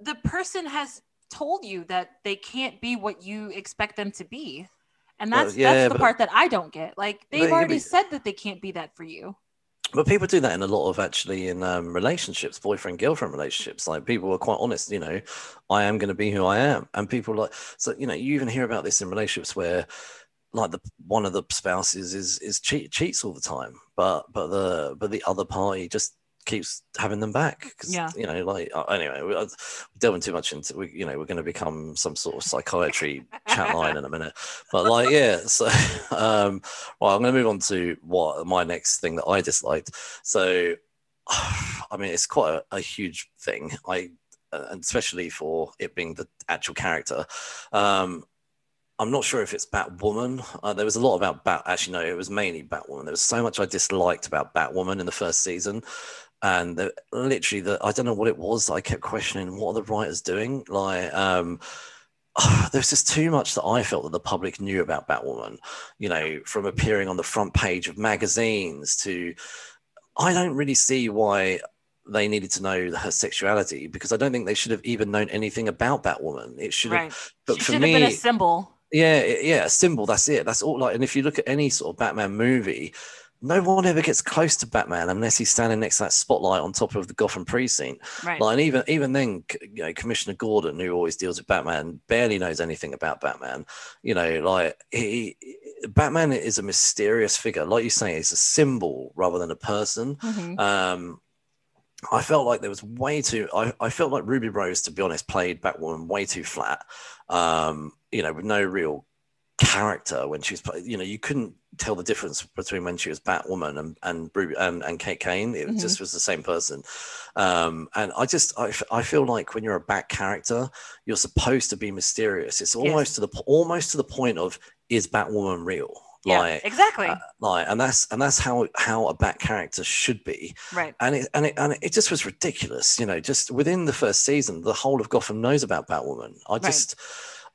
the person has told you that they can't be what you expect them to be. And Well, that's yeah, that's the but- part that I don't get. Like they've already but- said that they can't be that for you. But people do that in a lot of actually in um, relationships, boyfriend girlfriend relationships. Like people are quite honest, you know, I am going to be who I am, and people like so. You know, you even hear about this in relationships where, like the one of the spouses is is cheat, cheats all the time, but but the but the other party just keeps having them back because Yeah. you know like uh, anyway we, uh, delving too much into we, you know we're going to become some sort of psychiatry chat line in a minute but like yeah so um well i'm going to move on to what my next thing that i disliked so i mean it's quite a, a huge thing i uh, and especially for it being the actual character um I'm not sure if it's Batwoman. Uh, there was a lot about Bat. Actually, no, it was mainly Batwoman. There was so much I disliked about Batwoman in the first season, and the, literally, the I don't know what it was. I kept questioning what are the writers doing. Like, um, there's just too much that I felt that the public knew about Batwoman. You know, from appearing on the front page of magazines to, I don't really see why they needed to know her sexuality because I don't think they should have even known anything about Batwoman. It should have, Right. but she for me, been a symbol. yeah, yeah, a symbol. That's it. That's all. Like, and if you look at any sort of Batman movie, no one ever gets close to Batman unless he's standing next to that spotlight on top of the Gotham precinct. Right. Like, and even even then, you know, Commissioner Gordon, who always deals with Batman, barely knows anything about Batman. You know, like he, Batman is a mysterious figure. Like you say, it's a symbol rather than a person. Mhm. Um, I felt like there was way too. I, I felt like Ruby Rose, to be honest, played Batwoman way too flat. Um, you know, with no real character when she was. You know, you couldn't tell the difference between when she was Batwoman and and and, and Kate Kane. It Mhm. just was the same person. Um, and I just I, I feel like when you're a Bat character, you're supposed to be mysterious. It's almost to the almost to the point of is Batwoman real? yeah. Like, exactly. uh, like, and that's and that's how how a Bat character should be right. and it and it and it just was ridiculous. You know, just within the first season, the whole of Gotham knows about Batwoman. I just,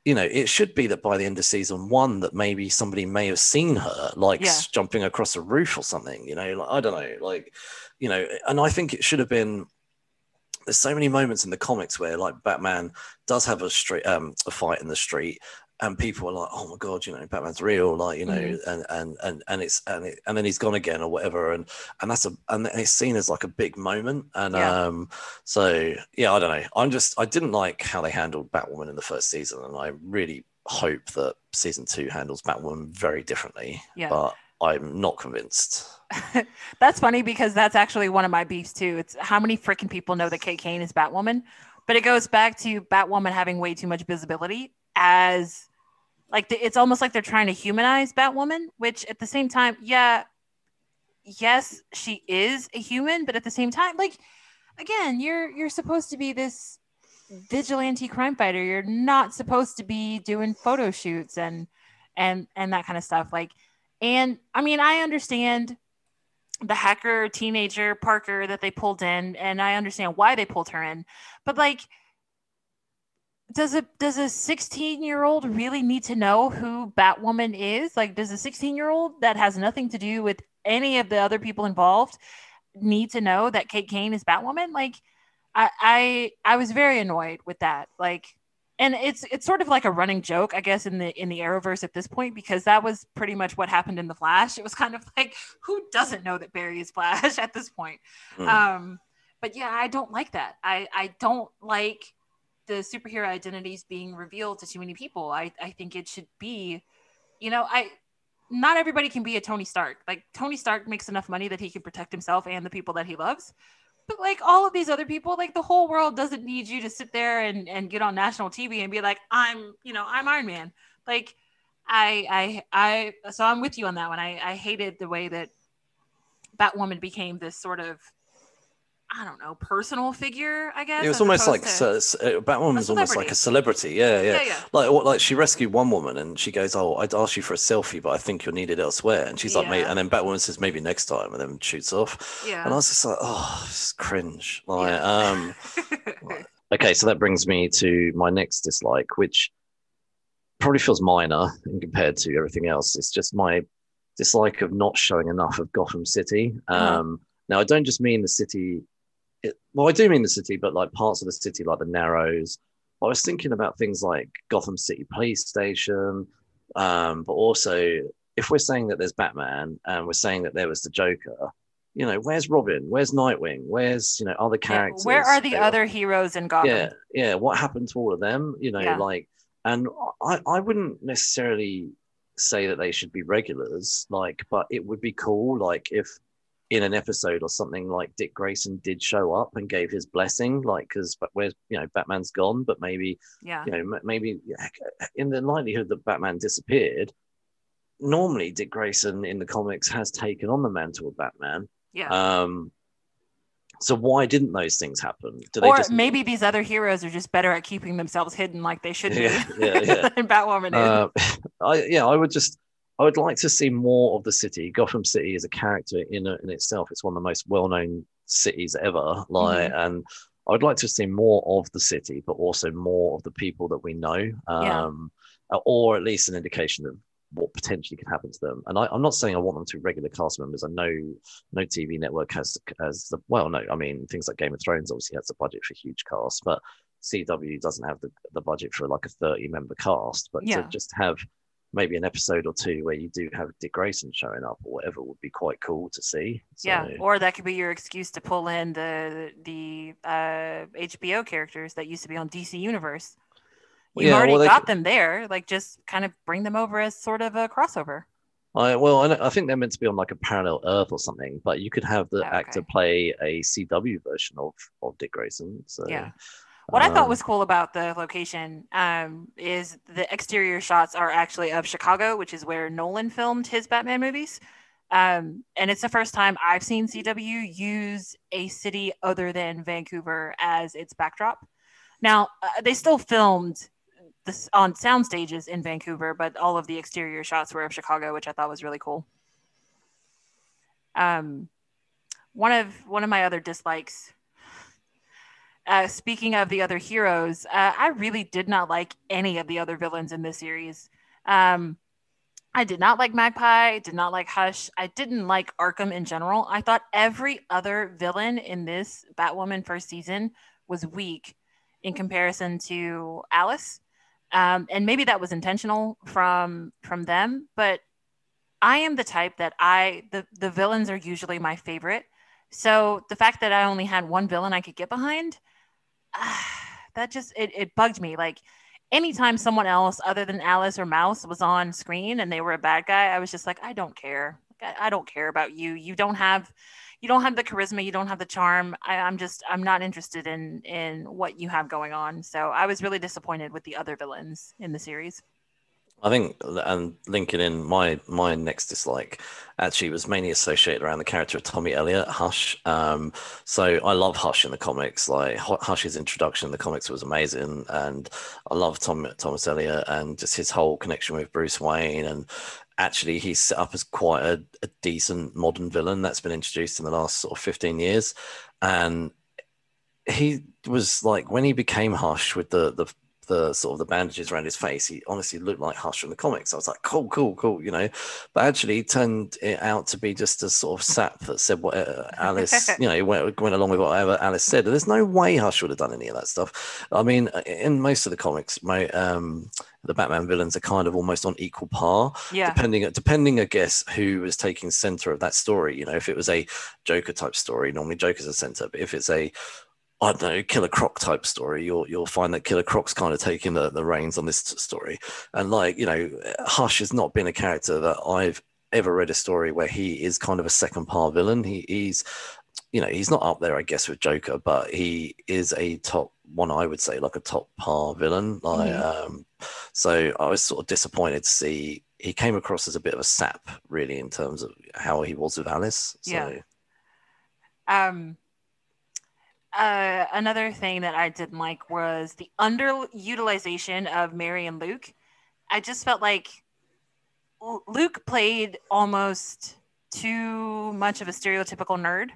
you know, it should be that by the end of season one, that maybe somebody may have seen her, like Yeah. jumping across a roof or something. You know, like, I don't know, like, you know, and I think it should have been. There's so many moments in the comics where like Batman does have a street um a fight in the street and people are like, "Oh my god, you know, Batman's real," like you know, Mhm. and and and and it's and it, and then he's gone again or whatever, and and that's a and it's seen as like a big moment, and Yeah. um, so yeah, I don't know. I'm just I didn't like how they handled Batwoman in the first season, and I really hope that season two handles Batwoman very differently. Yeah. but I'm not convinced. that's funny because that's actually one of my beefs too. It's how many freaking people know that Kate Kane is Batwoman, but it goes back to Batwoman having way too much visibility as like the, it's almost like they're trying to humanize Batwoman, which at the same time, yeah, yes, she is a human, but at the same time, like again, you're you're supposed to be this vigilante crime fighter. You're not supposed to be doing photo shoots and and and that kind of stuff. Like, and I mean, I understand the hacker teenager Parker that they pulled in, and I understand why they pulled her in, but like. Does a does a 16 year old really need to know who Batwoman is? Like, does a 16 year old that has nothing to do with any of the other people involved need to know that Kate Kane is Batwoman? Like, I I I was very annoyed with that. Like, and it's it's sort of like a running joke, I guess, in the in the Arrowverse at this point because that was pretty much what happened in the Flash. It was kind of like who doesn't know that Barry is Flash at this point. Hmm. Um, but yeah, I don't like that. I I don't like the superhero identities being revealed to too many people. I I think it should be you know, I not everybody can be a Tony Stark. Like Tony Stark makes enough money that he can protect himself and the people that he loves. But like all of these other people, like the whole world doesn't need you to sit there and, and get on national TV and be like, I'm, you know, I'm Iron Man. Like I I I so I'm with you on that one. I, I hated the way that Batwoman became this sort of I don't know, personal figure, I guess. It was almost like to, uh, Batwoman was almost like a celebrity. Yeah, yeah, yeah, yeah. Like what? Like she rescued one woman, and she goes, "Oh, I'd ask you for a selfie, but I think you're needed elsewhere." And she's yeah. like, "Mate," and then Batwoman says, "Maybe next time," and then shoots off. Yeah. And I was just like, "Oh, it's cringe." Like, um. okay, so that brings me to my next dislike, which probably feels minor in compared to everything else. It's just my dislike of not showing enough of Gotham City. Um, now, I don't just mean the city it, well, I do mean the city, but like parts of the city, like the Narrows. I was thinking about things like Gotham City Police Station, um, but also if we're saying that there's Batman and we're saying that there was the Joker, you know, where's Robin? Where's Nightwing? Where's you know other characters? Yeah, where are the other heroes in Gotham? Yeah, yeah. What happened to all of them? You know, yeah. like, and I, I wouldn't necessarily say that they should be regulars, like, but it would be cool, like, if in an episode or something like Dick Grayson did show up and gave his blessing, like because but where's you know Batman's gone, but maybe yeah you know maybe in the likelihood that Batman disappeared, normally Dick Grayson in the comics has taken on the mantle of Batman. Yeah. Um. So why didn't those things happen? Do or just... maybe these other heroes are just better at keeping themselves hidden, like they should be. Yeah, yeah, yeah. Batwoman uh, I yeah, I would just I would like to see more of the city. Gotham City is a character in in itself. It's one of the most well known cities ever. Like, mm-hmm. and I would like to see more of the city, but also more of the people that we know, um, yeah. or at least an indication of what potentially could happen to them. And I, am not saying I want them to be regular cast members. I know no TV network has has the well, no, I mean things like Game of Thrones obviously has the budget for huge casts, but CW doesn't have the, the budget for like a 30 member cast. But yeah. to just have maybe an episode or two where you do have Dick Grayson showing up or whatever would be quite cool to see. So, yeah, or that could be your excuse to pull in the the uh, HBO characters that used to be on DC Universe. You yeah, already well, got them there. Like, just kind of bring them over as sort of a crossover. I well, I, I, think they're meant to be on like a parallel Earth or something, but you could have the oh, okay. actor play a CW version of of Dick Grayson. So yeah, what um, I thought was cool about the location um, is the exterior shots are actually of Chicago, which is where Nolan filmed his Batman movies. Um, and it's the first time I've seen CW use a city other than Vancouver as its backdrop. Now, uh, they still filmed this on sound stages in Vancouver, but all of the exterior shots were of Chicago, which I thought was really cool. Um, one of one of my other dislikes uh, speaking of the other heroes, uh, I really did not like any of the other villains in this series. Um, I did not like Magpie, did not like Hush. I didn't like Arkham in general. I thought every other villain in this Batwoman first season was weak in comparison to Alice. Um, and maybe that was intentional from from them, but I am the type that I the the villains are usually my favorite. So the fact that I only had one villain I could get behind, that just it, it bugged me. Like anytime someone else other than Alice or Mouse was on screen and they were a bad guy, I was just like, I don't care. I, I don't care about you. You don't have you don't have the charisma, you don't have the charm. I, I'm just I'm not interested in in what you have going on. So I was really disappointed with the other villains in the series. I think, and linking in my my next dislike actually was mainly associated around the character of Tommy Elliot, Hush. Um, so I love Hush in the comics. Like Hush's introduction in the comics was amazing, and I love Tom Thomas Elliot and just his whole connection with Bruce Wayne. And actually, he's set up as quite a, a decent modern villain that's been introduced in the last sort of fifteen years, and he was like when he became Hush with the the the sort of the bandages around his face, he honestly looked like Hush from the comics. I was like, cool, cool, cool, you know. But actually, he turned it out to be just a sort of sap that said what uh, Alice, you know, went, went along with whatever Alice said. There's no way Hush would have done any of that stuff. I mean, in most of the comics, my um, the Batman villains are kind of almost on equal par. Yeah. Depending, depending, I guess, who was taking center of that story. You know, if it was a Joker type story, normally Joker's a center. But if it's a I don't know, Killer Croc type story, you'll you'll find that Killer Croc's kind of taking the, the reins on this story. And like, you know, Hush has not been a character that I've ever read a story where he is kind of a second par villain. He, he's you know, he's not up there, I guess, with Joker, but he is a top one, I would say, like a top par villain. Like, mm-hmm. um, so I was sort of disappointed to see he came across as a bit of a sap, really, in terms of how he was with Alice. So. Yeah. Um. Uh, another thing that I didn't like was the underutilization of Mary and Luke. I just felt like Luke played almost too much of a stereotypical nerd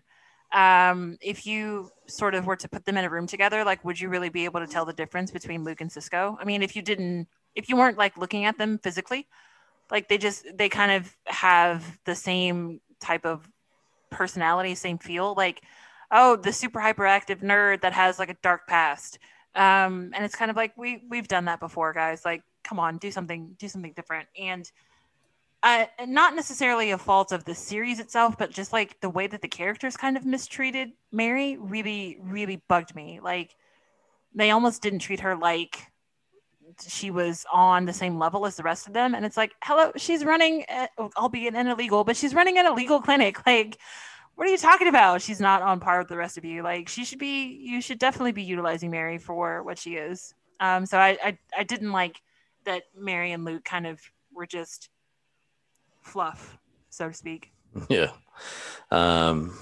um, if you sort of were to put them in a room together, like, would you really be able to tell the difference between Luke and Cisco? I mean, if you didn't, if you weren't like looking at them physically, like they just, they kind of have the same type of personality, same feel. Like, oh, the super hyperactive nerd that has like a dark past. Um, and it's kind of like we we've done that before, guys. Like, come on, do something, do something different. And uh, not necessarily a fault of the series itself, but just like the way that the characters kind of mistreated Mary really, really bugged me. Like they almost didn't treat her like she was on the same level as the rest of them. And it's like, hello, she's running, at, albeit an illegal, but she's running an illegal clinic. Like, what are you talking about? She's not on par with the rest of you. Like, she should be, you should definitely be utilizing Mary for what she is. Um, so I, I, I didn't like that Mary and Luke kind of were just fluff, so to speak. Yeah. Um,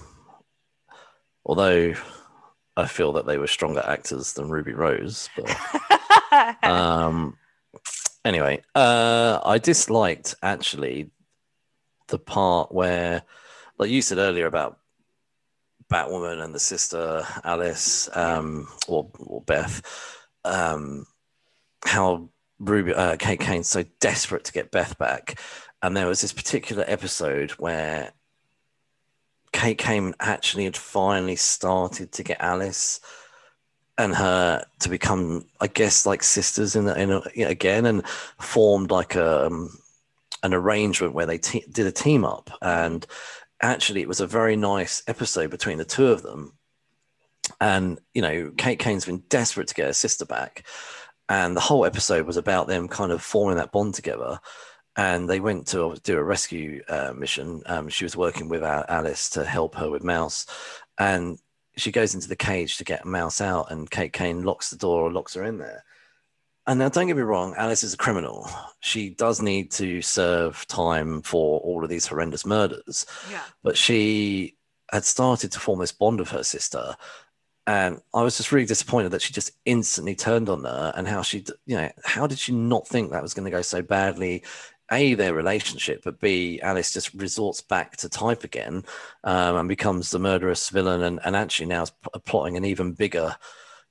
although I feel that they were stronger actors than Ruby Rose, but um, anyway, uh, I disliked actually the part where, like you said earlier about Batwoman and the sister Alice um, or, or Beth, um, how Ruby uh, Kate Kane's so desperate to get Beth back, and there was this particular episode where Kate Kane actually had finally started to get Alice and her to become, I guess, like sisters in, in know, again, and formed like a, um, an arrangement where they te- did a team up. And actually, it was a very nice episode between the two of them. And you know, Kate Kane's been desperate to get her sister back, and the whole episode was about them kind of forming that bond together and they went to do a rescue uh, mission. Um, she was working with Alice to help her with Mouse, and she goes into the cage to get Mouse out, and Kate Kane locks the door or locks her in there. And now, don't get me wrong, Alice is a criminal. She does need to serve time for all of these horrendous murders. Yeah. But she had started to form this bond with her sister. And I was just really disappointed that she just instantly turned on her and how she, you know, how did she not think that was going to go so badly? a their relationship, but b Alice just resorts back to type again um, and becomes the murderous villain, and, and actually now is plotting an even bigger,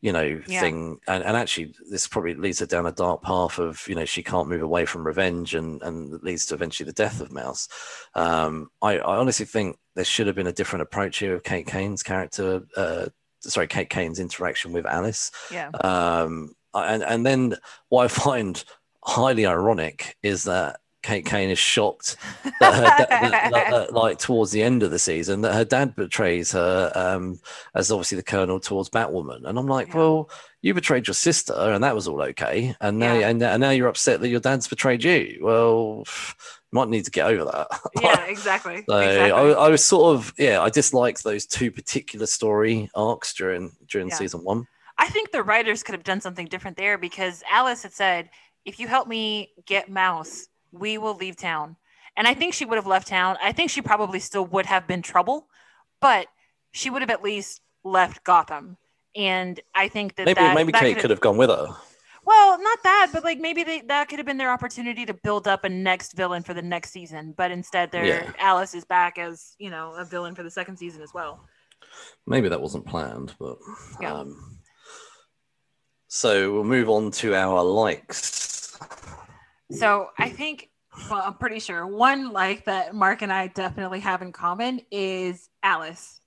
you know, yeah. thing. And, and actually, this probably leads her down a dark path of you know she can't move away from revenge, and and leads to eventually the death of Mouse. Um, I, I honestly think there should have been a different approach here of Kate Kane's character. Uh, sorry, Kate Kane's interaction with Alice. Yeah. Um, and and then what I find highly ironic is that Kate Kane is shocked that her da- that, like towards the end of the season that her dad betrays her um, as obviously the colonel towards Batwoman, and I'm like, yeah. well, you betrayed your sister, and that was all okay, and now yeah. and, and, now you're upset that your dad's betrayed you. Well, might need to get over that. Yeah, exactly. so exactly. I, I, was sort of yeah, I disliked those two particular story arcs during during yeah. season one. I think the writers could have done something different there because Alice had said, "If you help me get Mouse." We will leave town. And I think she would have left town. I think she probably still would have been trouble, but she would have at least left Gotham. And I think that maybe that, maybe that Kate could have gone with her. Well, not that, but like maybe they, that could have been their opportunity to build up a next villain for the next season. But instead, their yeah. Alice is back as you know a villain for the second season as well. Maybe that wasn't planned, but yeah. Um, so we'll move on to our likes. So I think, well, I'm pretty sure one like that Mark and I definitely have in common is Alice.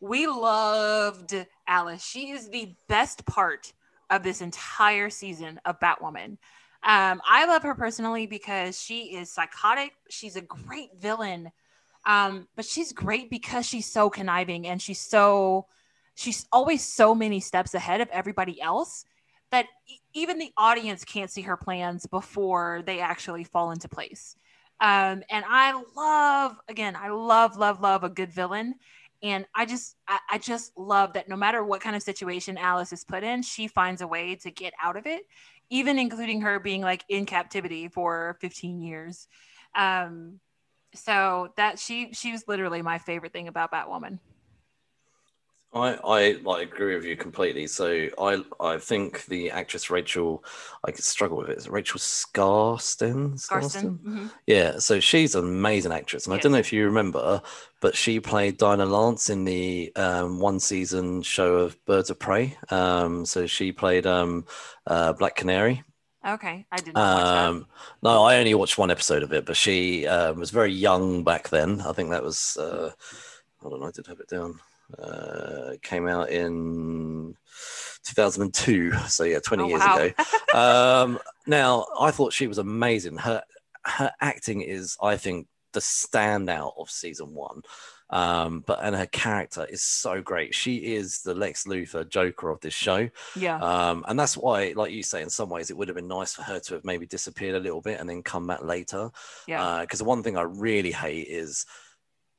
We loved Alice. She is the best part of this entire season of Batwoman. Um, I love her personally because she is psychotic. She's a great villain. Um, but she's great because she's so conniving and she's so she's always so many steps ahead of everybody else that even the audience can't see her plans before they actually fall into place. Um, and I love, again, I love, love, love a good villain. And I just, I, I just love that no matter what kind of situation Alice is put in, she finds a way to get out of it, even including her being like in captivity for 15 years. Um, so that she, she was literally my favorite thing about Batwoman. I, I like agree with you completely. So I I think the actress Rachel, I could struggle with it. Is it Rachel Skarsten? Skarsten. Mm-hmm. Yeah. So she's an amazing actress, and I don't know if you remember, but she played Dinah Lance in the um, one season show of Birds of Prey. Um, so she played um, uh, Black Canary. Okay, I didn't watch that. Um, no, I only watched one episode of it, but she uh, was very young back then. I think that was. Uh, hold on, I did have it down. Uh, came out in 2002, so yeah, 20 Oh, years wow. ago. um, now, I thought she was amazing. Her her acting is, I think, the standout of season one. Um, but and her character is so great. She is the Lex Luthor Joker of this show. Yeah, Um, and that's why, like you say, in some ways, it would have been nice for her to have maybe disappeared a little bit and then come back later. yeah, Because the one thing I really hate is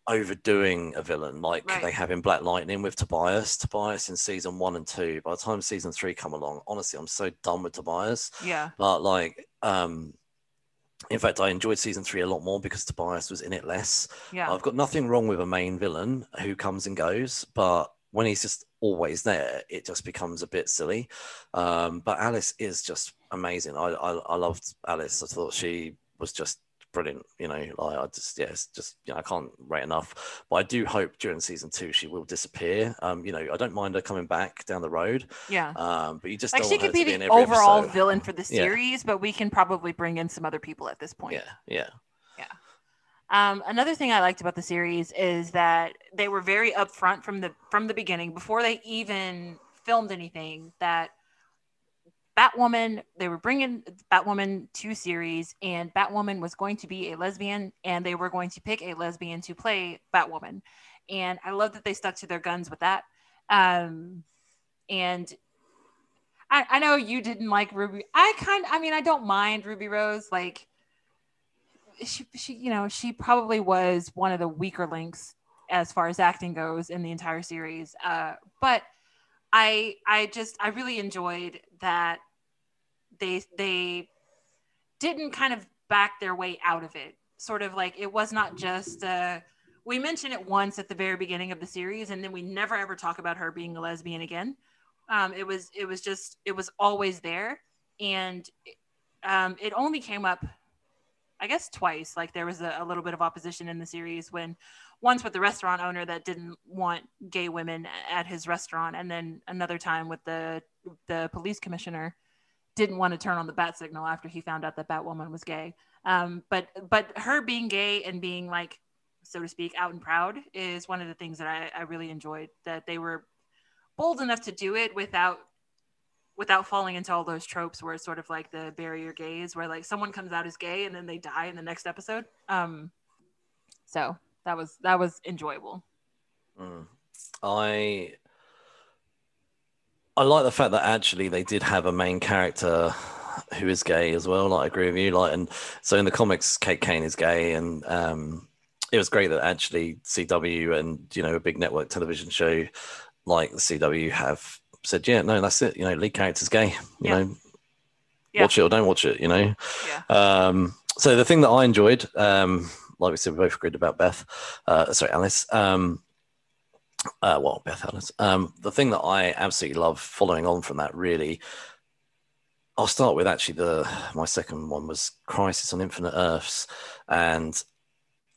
overdoing a villain like Right. they have in Black Lightning with Tobias. Tobias in season one and two. By the time season three come along, honestly, I'm so done with Tobias. yeah, But like, um, in fact, I enjoyed season three a lot more because Tobias was in it less. yeah. I've got nothing wrong with a main villain who comes and goes, but when he's just always there, it just becomes a bit silly. Um, but Alice is just amazing. I, I I loved Alice. I thought she was just brilliant. You know, like I just yeah, it's just you know, I can't rate enough. But I do hope during season two she will disappear. Um, you know, I don't mind her coming back down the road. yeah. Um, but you just Like don't she could be to be the overall episode. villain for the Yeah. series, but we can probably bring in some other people at this point. Yeah. Yeah, yeah. Um, another thing I liked about the series is that they were very upfront from the from the beginning before they even filmed anything. That Batwoman, they were bringing Batwoman to series, and Batwoman was going to be a lesbian, and they were going to pick a lesbian to play Batwoman. And I love that they stuck to their guns with that. Um, and I, I know you didn't like Ruby. I kind, I mean, I don't mind Ruby Rose. Like, she, she, you know, she probably was one of the weaker links as far as acting goes in the entire series. Uh, but I, I just, I really enjoyed that they, they didn't kind of back their way out of it. Sort of like it was not just. Uh, we mentioned it once at the very beginning of the series, and then we never ever talk about her being a lesbian again. Um, it was, it was just, it was always there, and um, it only came up I guess twice. Like there was a, a little bit of opposition in the series when once with the restaurant owner that didn't want gay women at his restaurant, and then another time with the the police commissioner didn't want to turn on the bat signal after he found out that Batwoman was gay. Um, but but her being gay and being like so to speak out and proud is one of the things that I, I really enjoyed that they were bold enough to do it without without falling into all those tropes where it's sort of like the bury your gays where like someone comes out as gay and then they die in the next episode um so that was that was enjoyable Mm. I I like the fact that actually they did have a main character who is gay as well. Like I agree with you. Like and so in the comics, Kate Kane is gay, and um, it was great that actually CW and you know a big network television show like the CW have said, yeah, no, that's it. You know, lead character's gay. You Yeah. know, Yeah. watch it or don't watch it. You know. yeah Um, so the thing that I enjoyed, um, like we said, we both agreed about Beth. Uh, sorry, Alice. Um, uh, well, Beth Alice. Um, the thing that I absolutely love, following on from that, really, I'll start with actually the my second one was Crisis on Infinite Earths, and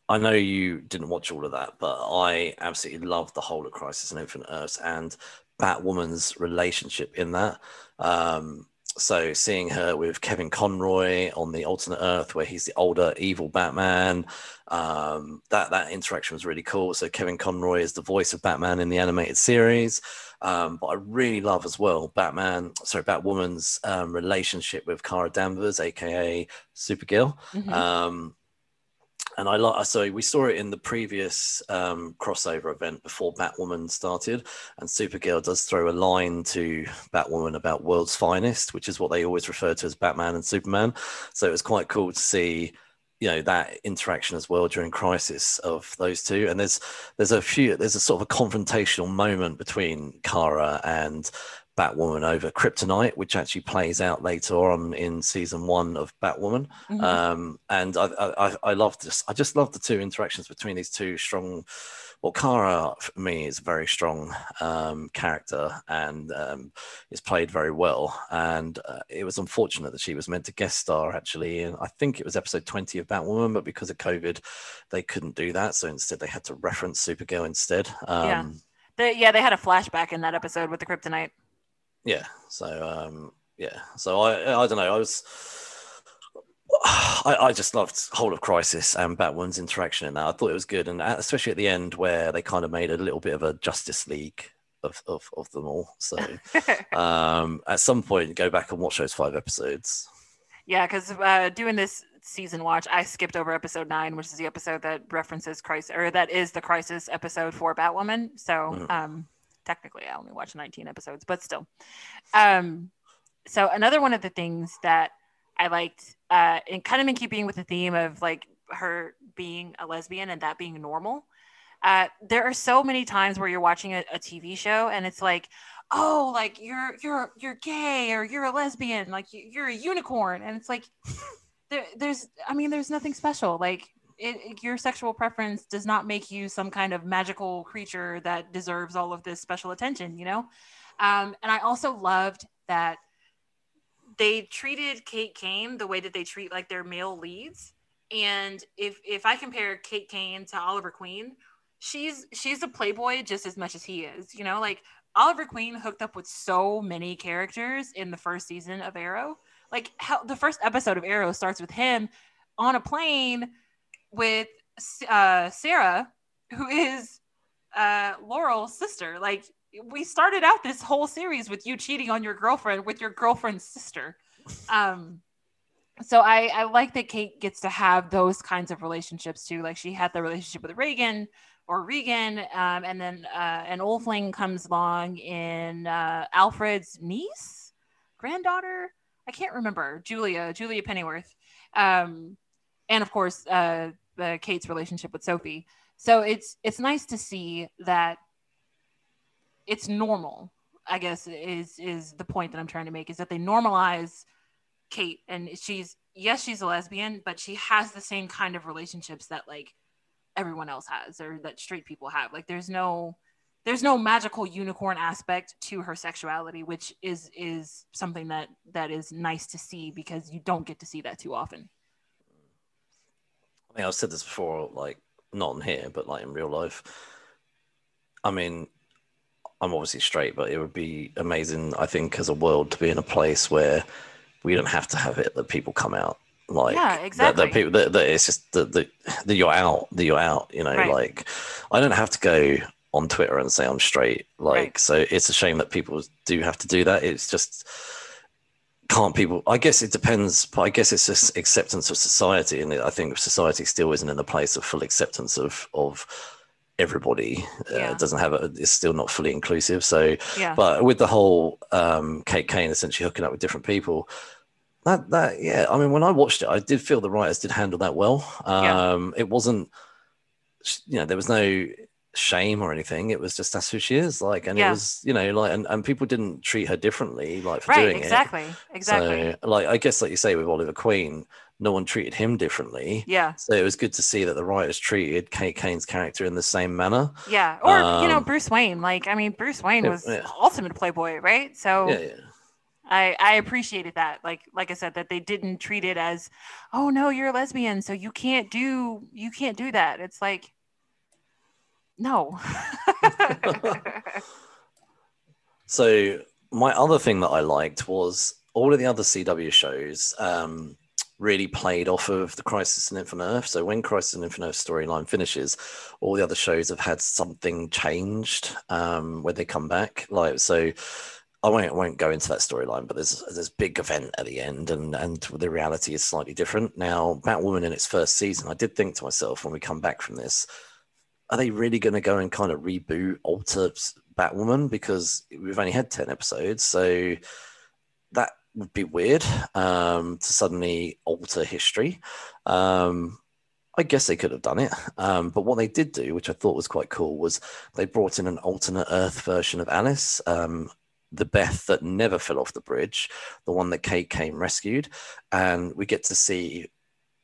I know you didn't watch all of that, but I absolutely loved the whole of Crisis on Infinite Earths and Batwoman's relationship in that. Um, so seeing her with Kevin Conroy on the alternate Earth, where he's the older evil Batman, um, that that interaction was really cool. So Kevin Conroy is the voice of Batman in the animated series, um, but I really love as well Batman, sorry, Batwoman's um, relationship with Kara Danvers, aka Supergirl. Mhm. Um, and I like so we saw it in the previous um, crossover event before Batwoman started, and Supergirl does throw a line to Batwoman about world's finest, which is what they always refer to as Batman and Superman. So it was quite cool to see you know that interaction as well during crisis of those two and there's there's a few there's a sort of a confrontational moment between kara and Batwoman over Kryptonite, which actually plays out later on in season one of Batwoman. Mm-hmm. Um, and I, I, I love this. I just love the two interactions between these two strong. Well, Kara for me is a very strong um, character and um, is played very well. And uh, it was unfortunate that she was meant to guest star actually. And I think it was episode 20 of Batwoman, but because of COVID, they couldn't do that. So instead, they had to reference Supergirl instead. yeah. Um, they, yeah, they had a flashback in that episode with the kryptonite yeah. So um, yeah. So I I don't know. I was. I, I just loved Whole of Crisis and Batwoman's interaction in that. I thought it was good, and especially at the end where they kind of made a little bit of a Justice League of, of, of them all. So um, at some point, go back and watch those five episodes. Yeah, because uh, doing this season watch, I skipped over episode nine, which is the episode that references Crisis, or that is the Crisis episode for Batwoman. So mm. um, technically I only watched 19 episodes, but still. Um, so another one of the things that I liked, uh, and kind of in keeping with the theme of like her being a lesbian and that being normal. Uh, there are so many times where you're watching a, a TV show and it's like, oh, like you're you're you're gay or you're a lesbian, like you're a unicorn, and it's like there, there's, I mean, there's nothing special. Like it, your sexual preference does not make you some kind of magical creature that deserves all of this special attention, you know? Um, and I also loved that they treated Kate Kane the way that they treat like their male leads. And if if I compare Kate Kane to Oliver Queen, she's she's a playboy just as much as he is. You know, like Oliver Queen hooked up with so many characters in the first season of Arrow. Like how the first episode of Arrow starts with him on a plane with uh, Sarah, who is uh, Laurel's sister. Like we started out this whole series with you cheating on your girlfriend with your girlfriend's sister. Um, so I, I like that Kate gets to have those kinds of relationships too. Like she had the relationship with Reagan or Regan, um, and then uh, an old flame comes along in uh, Alfred's niece, granddaughter. I can't remember Julia, Julia Pennyworth. Um, and of course uh, Kate's relationship with Sophie. So it's it's nice to see that it's normal. I guess is is the point that I'm trying to make is that they normalize Kate and she's yes she's a lesbian but she has the same kind of relationships that like everyone else has or that straight people have. Like there's no there's no magical unicorn aspect to her sexuality which is is something that that is nice to see because you don't get to see that too often. I mean, I've said this before, like not in here, but like in real life. I mean, I'm obviously straight, but it would be amazing, I think, as a world to be in a place where we don't have to have it that people come out. Like yeah, exactly. That, that people that, that, it's just that, that, that you're out, that you're out. You know, right. like I don't have to go on Twitter and say I'm straight. Like, right. so it's a shame that people do have to do that. It's just can't people i guess it depends but i guess it's just acceptance of society and i think society still isn't in the place of full acceptance of of everybody uh, yeah. uh, doesn't have a, it's still not fully inclusive so yeah. but with the whole um kate kane essentially hooking up with different people that that yeah i mean when i watched it i did feel the writers did handle that well um yeah. it wasn't you know there was no shame or anything. It was just that's who she is. Like, and yeah. it was, you know, like, and, and people didn't treat her differently, like for right, doing exactly, it. Exactly. Exactly. So, like, I guess, like you say with Oliver Queen, no one treated him differently. Yeah. So it was good to see that the writers treated Kate Kane's character in the same manner. Yeah. Or, um, you know, um, Bruce Wayne. Like, I mean, Bruce Wayne was yeah. ultimate playboy, right? So, yeah, yeah. I, I appreciated that. Like like I said, that they didn't treat it as, oh no, you're a lesbian, so you can't do you can't do that. It's like, no. so my other thing that I liked was all of the other CW shows um, really played off of the Crisis on Infinite Earth. So when Crisis on Infinite Earth storyline finishes, all the other shows have had something changed um, when they come back. Like so, I won't, I won't go into that storyline, but there's there's big event at the end, and and the reality is slightly different. Now, Batwoman in its first season, I did think to myself when we come back from this, are they really going to go and kind of reboot, alter Batwoman because we've only had ten episodes, so that would be weird um, to suddenly alter history. Um, I guess they could have done it. Um, but what they did do, which I thought was quite cool, was they brought in an alternate Earth version of Alice, um, the Beth that never fell off the bridge, the one that Kate came rescued. And we get to see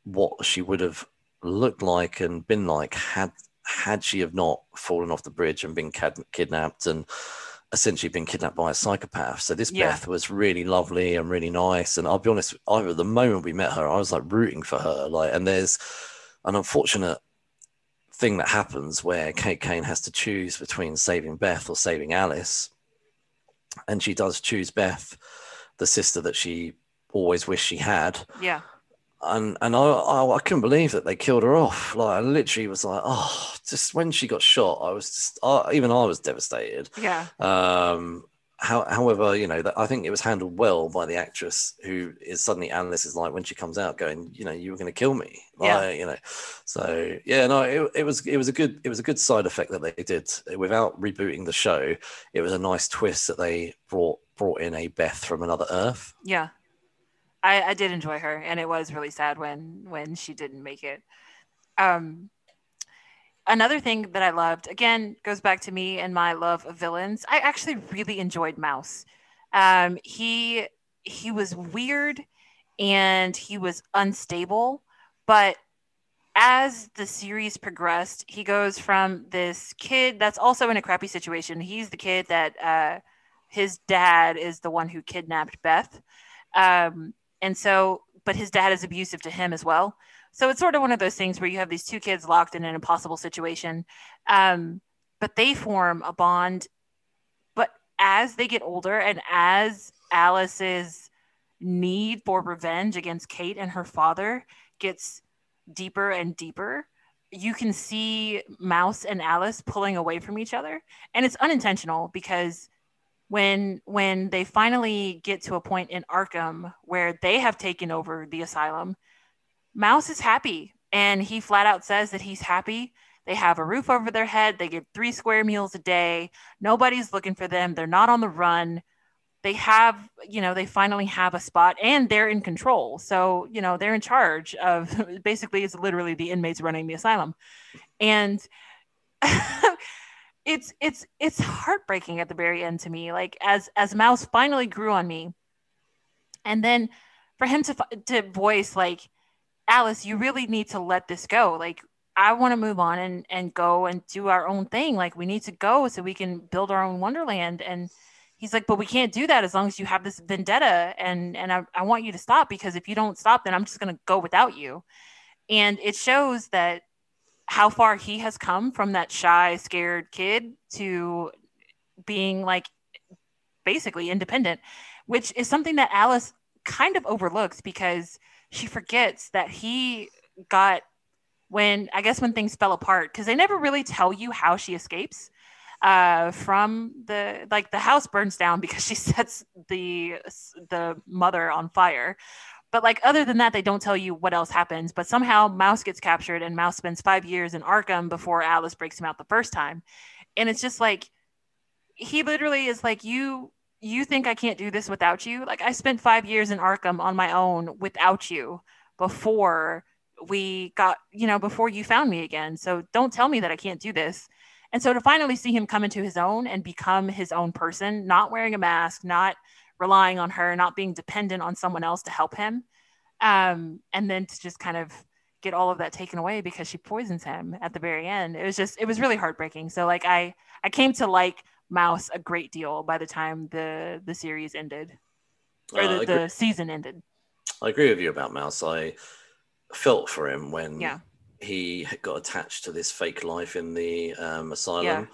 what she would have looked like and been like had had she have not fallen off the bridge and been kidnapped and essentially been kidnapped by a psychopath. So this yeah. Beth was really lovely and really nice. And I'll be honest, I, the moment we met her, I was like rooting for her. Like, and there's an unfortunate thing that happens where Kate Kane has to choose between saving Beth or saving Alice. And she does choose Beth, the sister that she always wished she had. Yeah. And and I, I, I couldn't believe that they killed her off. Like I literally was like, oh, just when she got shot, I was just I, even I was devastated. Yeah. Um, how, however, you know, that I think it was handled well by the actress who is suddenly Alice is like when she comes out going, you know, you were going to kill me, like, yeah. you know. So yeah, no, it, it was it was a good it was a good side effect that they did without rebooting the show. It was a nice twist that they brought brought in a Beth from another Earth. Yeah, I, I did enjoy her, and it was really sad when when she didn't make it. Um, another thing that I loved again goes back to me and my love of villains. I actually really enjoyed Mouse. Um, he he was weird and he was unstable, but as the series progressed, he goes from this kid that's also in a crappy situation. He's the kid that uh, his dad is the one who kidnapped Beth, um, and so, but his dad is abusive to him as well. So it's sort of one of those things where you have these two kids locked in an impossible situation, um, but they form a bond. But as they get older and as Alice's need for revenge against Kate and her father gets deeper and deeper, you can see Mouse and Alice pulling away from each other. And it's unintentional because when when they finally get to a point in Arkham where they have taken over the asylum, Mouse is happy and he flat out says that he's happy. They have a roof over their head. They get three square meals a day. Nobody's looking for them. They're not on the run. They have, you know, they finally have a spot and they're in control. So, you know, they're in charge of basically it's literally the inmates running the asylum. And it's it's it's heartbreaking at the very end to me. Like as as Mouse finally grew on me. And then for him to to voice like Alice, you really need to let this go. Like, I want to move on and and go and do our own thing. Like, we need to go so we can build our own wonderland. And he's like, but we can't do that as long as you have this vendetta. And and I, I want you to stop because if you don't stop, then I'm just gonna go without you. And it shows that how far he has come from that shy, scared kid to being like basically independent, which is something that Alice kind of overlooks because she forgets that he got when I guess when things fell apart because they never really tell you how she escapes uh, from the like the house burns down because she sets the the mother on fire. But like other than that, they don't tell you what else happens. But somehow Mouse gets captured and Mouse spends five years in Arkham before Alice breaks him out the first time. And it's just like he literally is like you you think I can't do this without you? Like I spent five years in Arkham on my own without you before we got, you know, before you found me again. So don't tell me that I can't do this. And so to finally see him come into his own and become his own person, not wearing a mask, not relying on her, not being dependent on someone else to help him. Um, and then to just kind of get all of that taken away because she poisons him at the very end. It was just, it was really heartbreaking. So like I, I came to like Mouse a great deal by the time the the series ended or uh, the, the season ended. I agree with you about Mouse. I felt for him when yeah. he got attached to this fake life in the um, asylum. Yeah.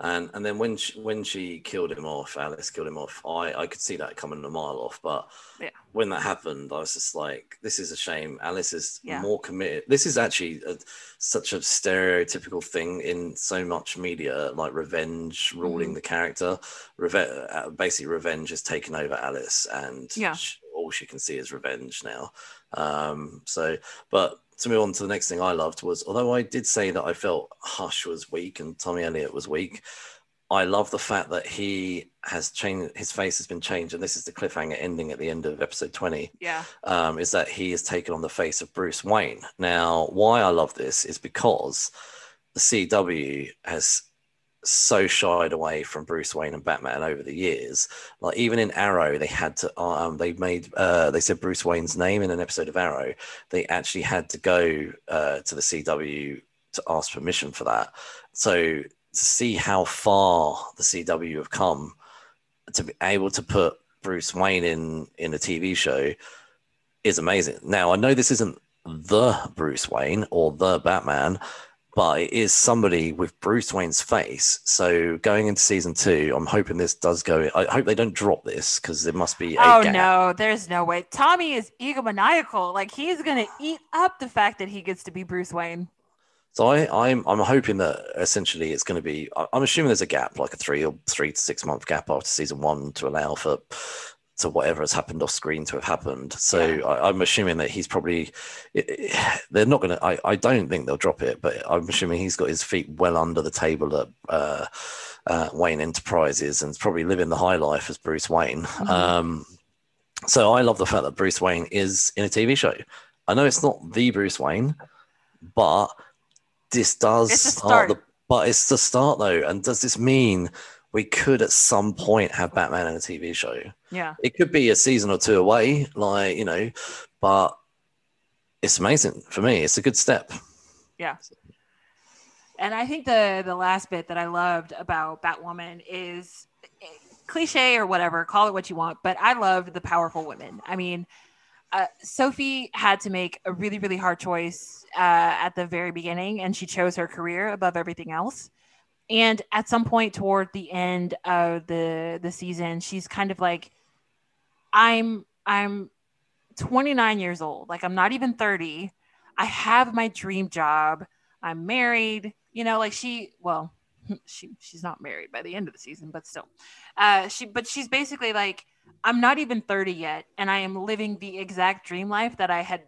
And and then when she, when she killed him off, Alice killed him off. I I could see that coming a mile off. But Yeah. when that happened, I was just like, this is a shame. Alice is Yeah. more committed. This is actually a, such a stereotypical thing in so much media, like revenge ruling Mhm. the character. Reve- uh, basically, revenge has taken over Alice, and Yeah. sh- all she can see is revenge now. Um, so, but to move on to the next thing I loved was, although I did say that I felt Hush was weak and Tommy Elliott was weak, I love the fact that he has changed. His face has been changed, and this is the cliffhanger ending at the end of episode twenty Yeah. um, is that he has taken on the face of Bruce Wayne. Now, why I love this is because the CW has so shied away from Bruce Wayne and Batman over the years. Like even in Arrow, they had to um, they made uh, they said Bruce Wayne's name in an episode of Arrow. They actually had to go uh, to the CW to ask permission for that. So to see how far the CW have come to be able to put Bruce Wayne in in a TV show is amazing. Now I know this isn't the Bruce Wayne or the Batman, but it is somebody with Bruce Wayne's face. So going into season two, I'm hoping this does go. I hope they don't drop this because there must be a Oh gap. no, there's no way. Tommy is egomaniacal. Like he's gonna eat up the fact that he gets to be Bruce Wayne. So I, I'm I'm hoping that essentially it's going to be. I'm assuming there's a gap, like a three or three to six month gap after season one to allow for to whatever has happened off screen to have happened. So Yeah. I, I'm assuming that he's probably. It, it- they're not going to. I I don't think they'll drop it, but I'm assuming he's got his feet well under the table at. Uh, uh, Wayne Enterprises and probably living the high life as Bruce Wayne. Mhm. Um, so I love the fact that Bruce Wayne is in a TV show. I know it's not the Bruce Wayne, but this does It's a start start. the but it's the start though. And does this mean we could at some point have Batman in a TV show? Yeah. It could be a season or two away, like you know, but it's amazing for me. It's a good step. Yeah. And I think the the last bit that I loved about Batwoman is eh, cliche or whatever, call it what you want, but I loved the powerful women. I mean, uh, Sophie had to make a really really hard choice uh, at the very beginning, and she chose her career above everything else. And at some point toward the end of the the season, she's kind of like, I'm I'm 29 years old, like I'm not even 30. I have my dream job. I'm married. You know, like she, well, she she's not married by the end of the season, but still, uh, she but she's basically like, I'm not even 30 yet, and I am living the exact dream life that I had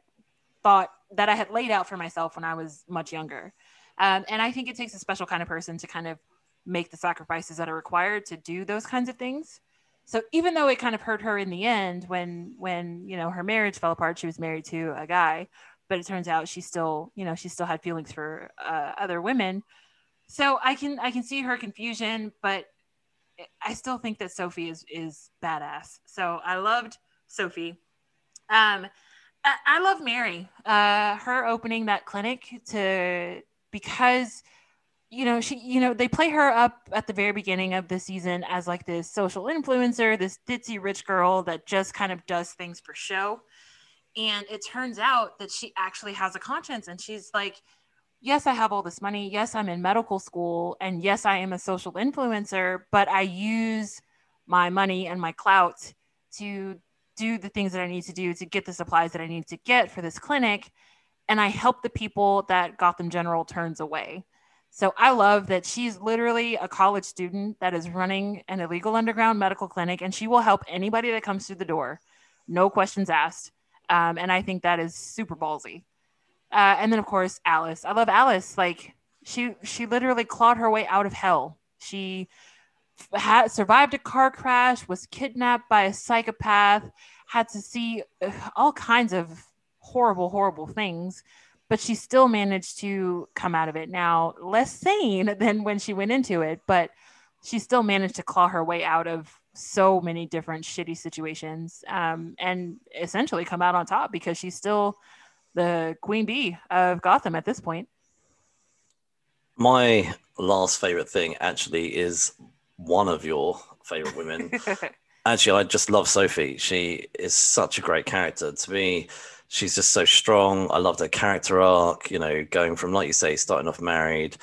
thought that I had laid out for myself when I was much younger. Um, and I think it takes a special kind of person to kind of make the sacrifices that are required to do those kinds of things. So even though it kind of hurt her in the end when when you know her marriage fell apart, she was married to a guy but it turns out she still you know she still had feelings for uh, other women. So i can i can see her confusion but i still think that sophie is is badass. So i loved sophie. Um i, I love mary. Uh her opening that clinic to because you know she you know they play her up at the very beginning of the season as like this social influencer this ditzy rich girl that just kind of does things for show. And it turns out that she actually has a conscience and she's like yes i have all this money. Yes i'm in medical school. And yes i am a social influencer but i use my money and my clout to do the things that i need to do to get the supplies that i need to get for this clinic. And i help the people that gotham general turns away so i love that she's literally a college student that is running an illegal underground medical clinic and she will help anybody that comes through the door no questions asked um, and I think that is super ballsy. Uh, and then of course Alice. I love Alice. Like she she literally clawed her way out of hell. She had survived a car crash, was kidnapped by a psychopath, had to see uh, all kinds of horrible horrible things, but she still managed to come out of it. Now less sane than when she went into it, but she still managed to claw her way out of so many different shitty situations um, and essentially come out on top because she's still the queen bee of Gotham at this point. My last favorite thing actually is one of your favorite women. actually, I just love Sophie. She is such a great character. To me, she's just so strong. I loved her character arc, you know, going from, like you say, starting off married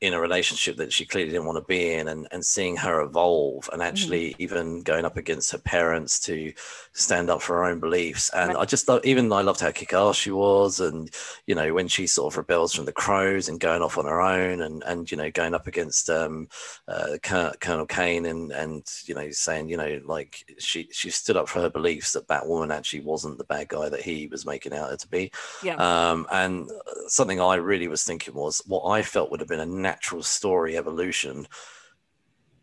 in a relationship that she clearly didn't want to be in and, and seeing her evolve and actually mm-hmm. even going up against her parents to stand up for her own beliefs and right. i just thought even i loved how kick-ass she was and you know when she sort of rebels from the crows and going off on her own and and you know going up against um, uh, colonel kane and and you know saying you know like she she stood up for her beliefs that batwoman actually wasn't the bad guy that he was making out her to be yeah um, and something i really was thinking was what i felt would have been a natural story evolution.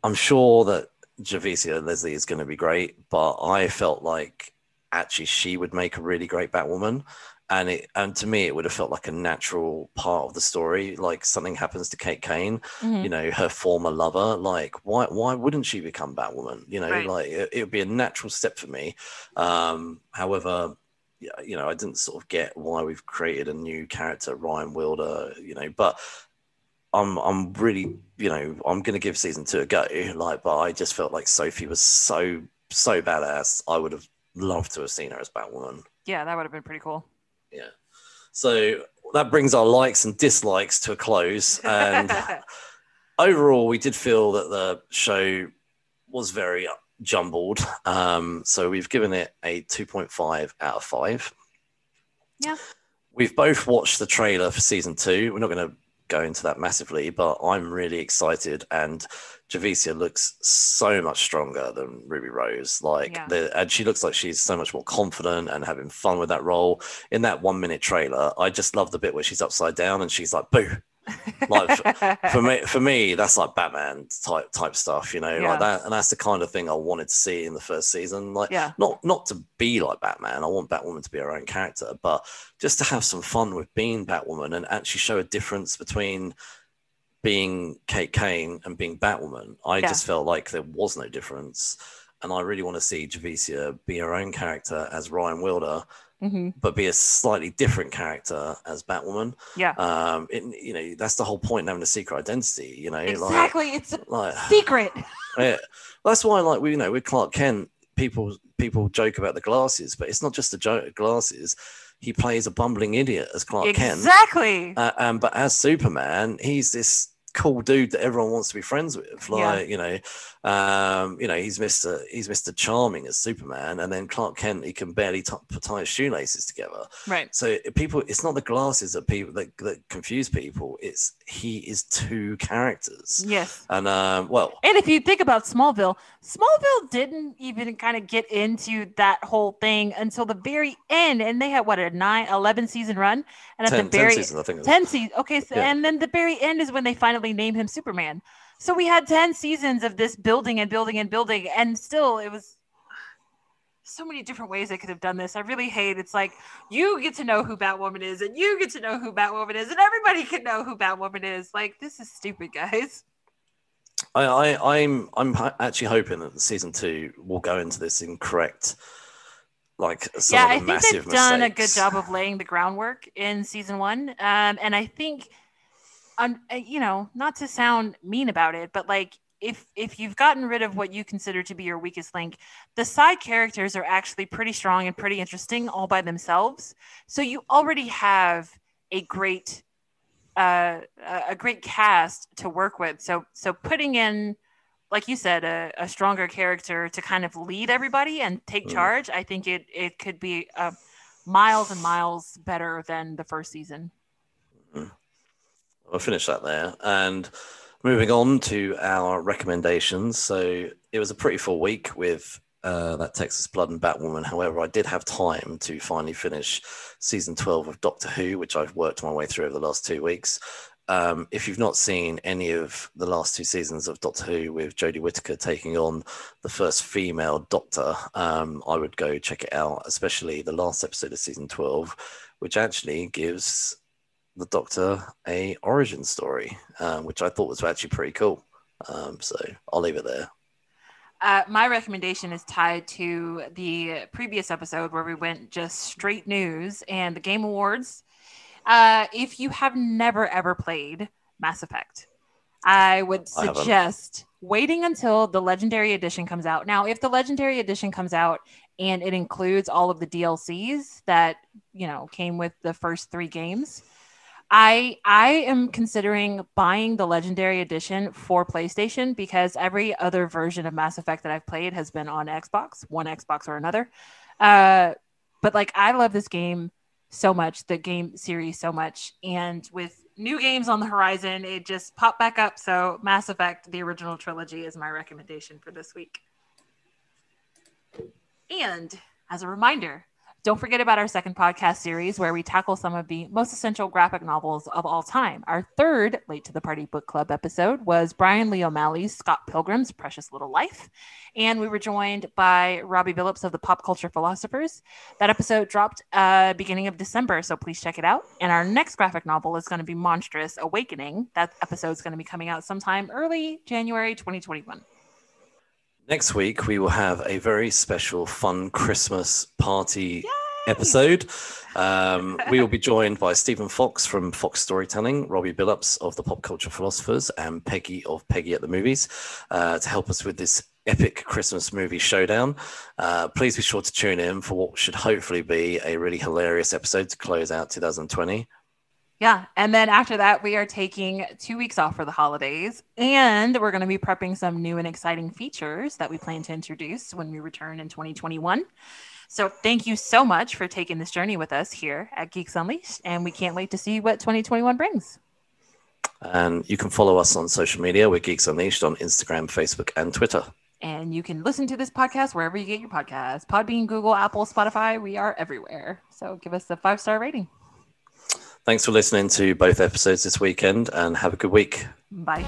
I'm sure that Javicia Leslie is going to be great, but I felt like actually she would make a really great Batwoman. And it and to me it would have felt like a natural part of the story. Like something happens to Kate Kane, mm-hmm. you know, her former lover. Like why why wouldn't she become Batwoman? You know, right. like it, it, would be a natural step for me. Um, however, you know, I didn't sort of get why we've created a new character, Ryan Wilder. You know, but I'm I'm really you know I'm gonna give season two a go. Like, but I just felt like Sophie was so so badass. I would have loved to have seen her as Batwoman. Yeah, that would have been pretty cool. Yeah. So that brings our likes and dislikes to a close. And overall, we did feel that the show was very jumbled. Um, so we've given it a 2.5 out of 5. Yeah. We've both watched the trailer for season two. We're not going to go into that massively, but I'm really excited. And Javicia looks so much stronger than Ruby Rose. Like, yeah. the, and she looks like she's so much more confident and having fun with that role. In that one minute trailer, I just love the bit where she's upside down and she's like, boo, like for, for, me for me that's like batman type type stuff you know yeah. like that and that's the kind of thing i wanted to see in the first season like yeah. not not to be like batman i want batwoman to be her own character but just to have some fun with being batwoman and actually show a difference between being kate kane and being batwoman i yeah. just felt like there was no difference and i really want to see javicia be her own character as ryan wilder mm-hmm. but be a slightly different character as Batwoman. Yeah. Um, it, you know, that's the whole point having a secret identity. You know, exactly. Like, it's a like, secret. Yeah. That's why, like, we you know with Clark Kent, people people joke about the glasses, but it's not just the joke glasses. He plays a bumbling idiot as Clark exactly. Kent. Exactly. Uh, um, but as Superman, he's this cool dude that everyone wants to be friends with. Like, yeah. you know, um, you know, he's Mr. He's Mr. Charming as Superman, and then Clark Kent, he can barely t- tie his shoelaces together. Right. So people, it's not the glasses that people that, that confuse people. It's he is two characters. Yes. And um, well, and if you think about Smallville, Smallville didn't even kind of get into that whole thing until the very end, and they had what a nine, 11 season run, and at 10, the very 10 seasons, I think. 10 seasons. Okay, so, yeah. and then the very end is when they finally name him Superman. So we had 10 seasons of this building and building and building, and still it was so many different ways they could have done this. I really hate it's like you get to know who Batwoman is, and you get to know who Batwoman is, and everybody can know who Batwoman is. Like this is stupid, guys. I, I I'm I'm actually hoping that the season two will go into this incorrect like yeah i think they've done a good job of laying the groundwork in season one um, and i think um, you know, not to sound mean about it, but like if if you've gotten rid of what you consider to be your weakest link, the side characters are actually pretty strong and pretty interesting all by themselves. So you already have a great uh, a great cast to work with. So so putting in like you said, a, a stronger character to kind of lead everybody and take mm. charge, I think it it could be uh, miles and miles better than the first season. Mm. We'll finish that there. And moving on to our recommendations. So it was a pretty full week with uh, that Texas Blood and Batwoman. However, I did have time to finally finish season 12 of Doctor Who, which I've worked my way through over the last two weeks. Um, if you've not seen any of the last two seasons of Doctor Who with Jodie Whittaker taking on the first female Doctor, um, I would go check it out, especially the last episode of season 12, which actually gives the Doctor a origin story, um, which I thought was actually pretty cool. Um, so I'll leave it there. Uh, my recommendation is tied to the previous episode where we went just straight news and the Game Awards. Uh, if you have never ever played Mass Effect, I would suggest I waiting until the Legendary Edition comes out. Now, if the Legendary Edition comes out and it includes all of the DLCs that you know came with the first three games, I I am considering buying the legendary edition for PlayStation because every other version of Mass Effect that I've played has been on Xbox, one Xbox or another. Uh, but like I love this game so much, the game series so much, and with new games on the horizon, it just popped back up. So Mass Effect, the original trilogy, is my recommendation for this week. And as a reminder, don't forget about our second podcast series where we tackle some of the most essential graphic novels of all time. Our third Late to the Party Book Club episode was Brian Lee O'Malley's Scott Pilgrim's Precious Little Life. And we were joined by Robbie Billups of the Pop Culture Philosophers. That episode dropped uh, beginning of December, so please check it out. And our next graphic novel is going to be Monstress Awakening. That episode is going to be coming out sometime early January 2021. Next week, we will have a very special, fun Christmas party Yay! episode. Um, we will be joined by Stephen Fox from Fox Storytelling, Robbie Billups of the Pop Culture Philosophers, and Peggy of Peggy at the Movies uh, to help us with this epic Christmas movie showdown. Uh, please be sure to tune in for what should hopefully be a really hilarious episode to close out 2020. Yeah. And then after that, we are taking two weeks off for the holidays. And we're going to be prepping some new and exciting features that we plan to introduce when we return in 2021. So thank you so much for taking this journey with us here at Geeks Unleashed. And we can't wait to see what 2021 brings. And you can follow us on social media. We're Geeks Unleashed on Instagram, Facebook, and Twitter. And you can listen to this podcast wherever you get your podcasts Podbean, Google, Apple, Spotify. We are everywhere. So give us a five star rating. Thanks for listening to both episodes this weekend and have a good week. Bye.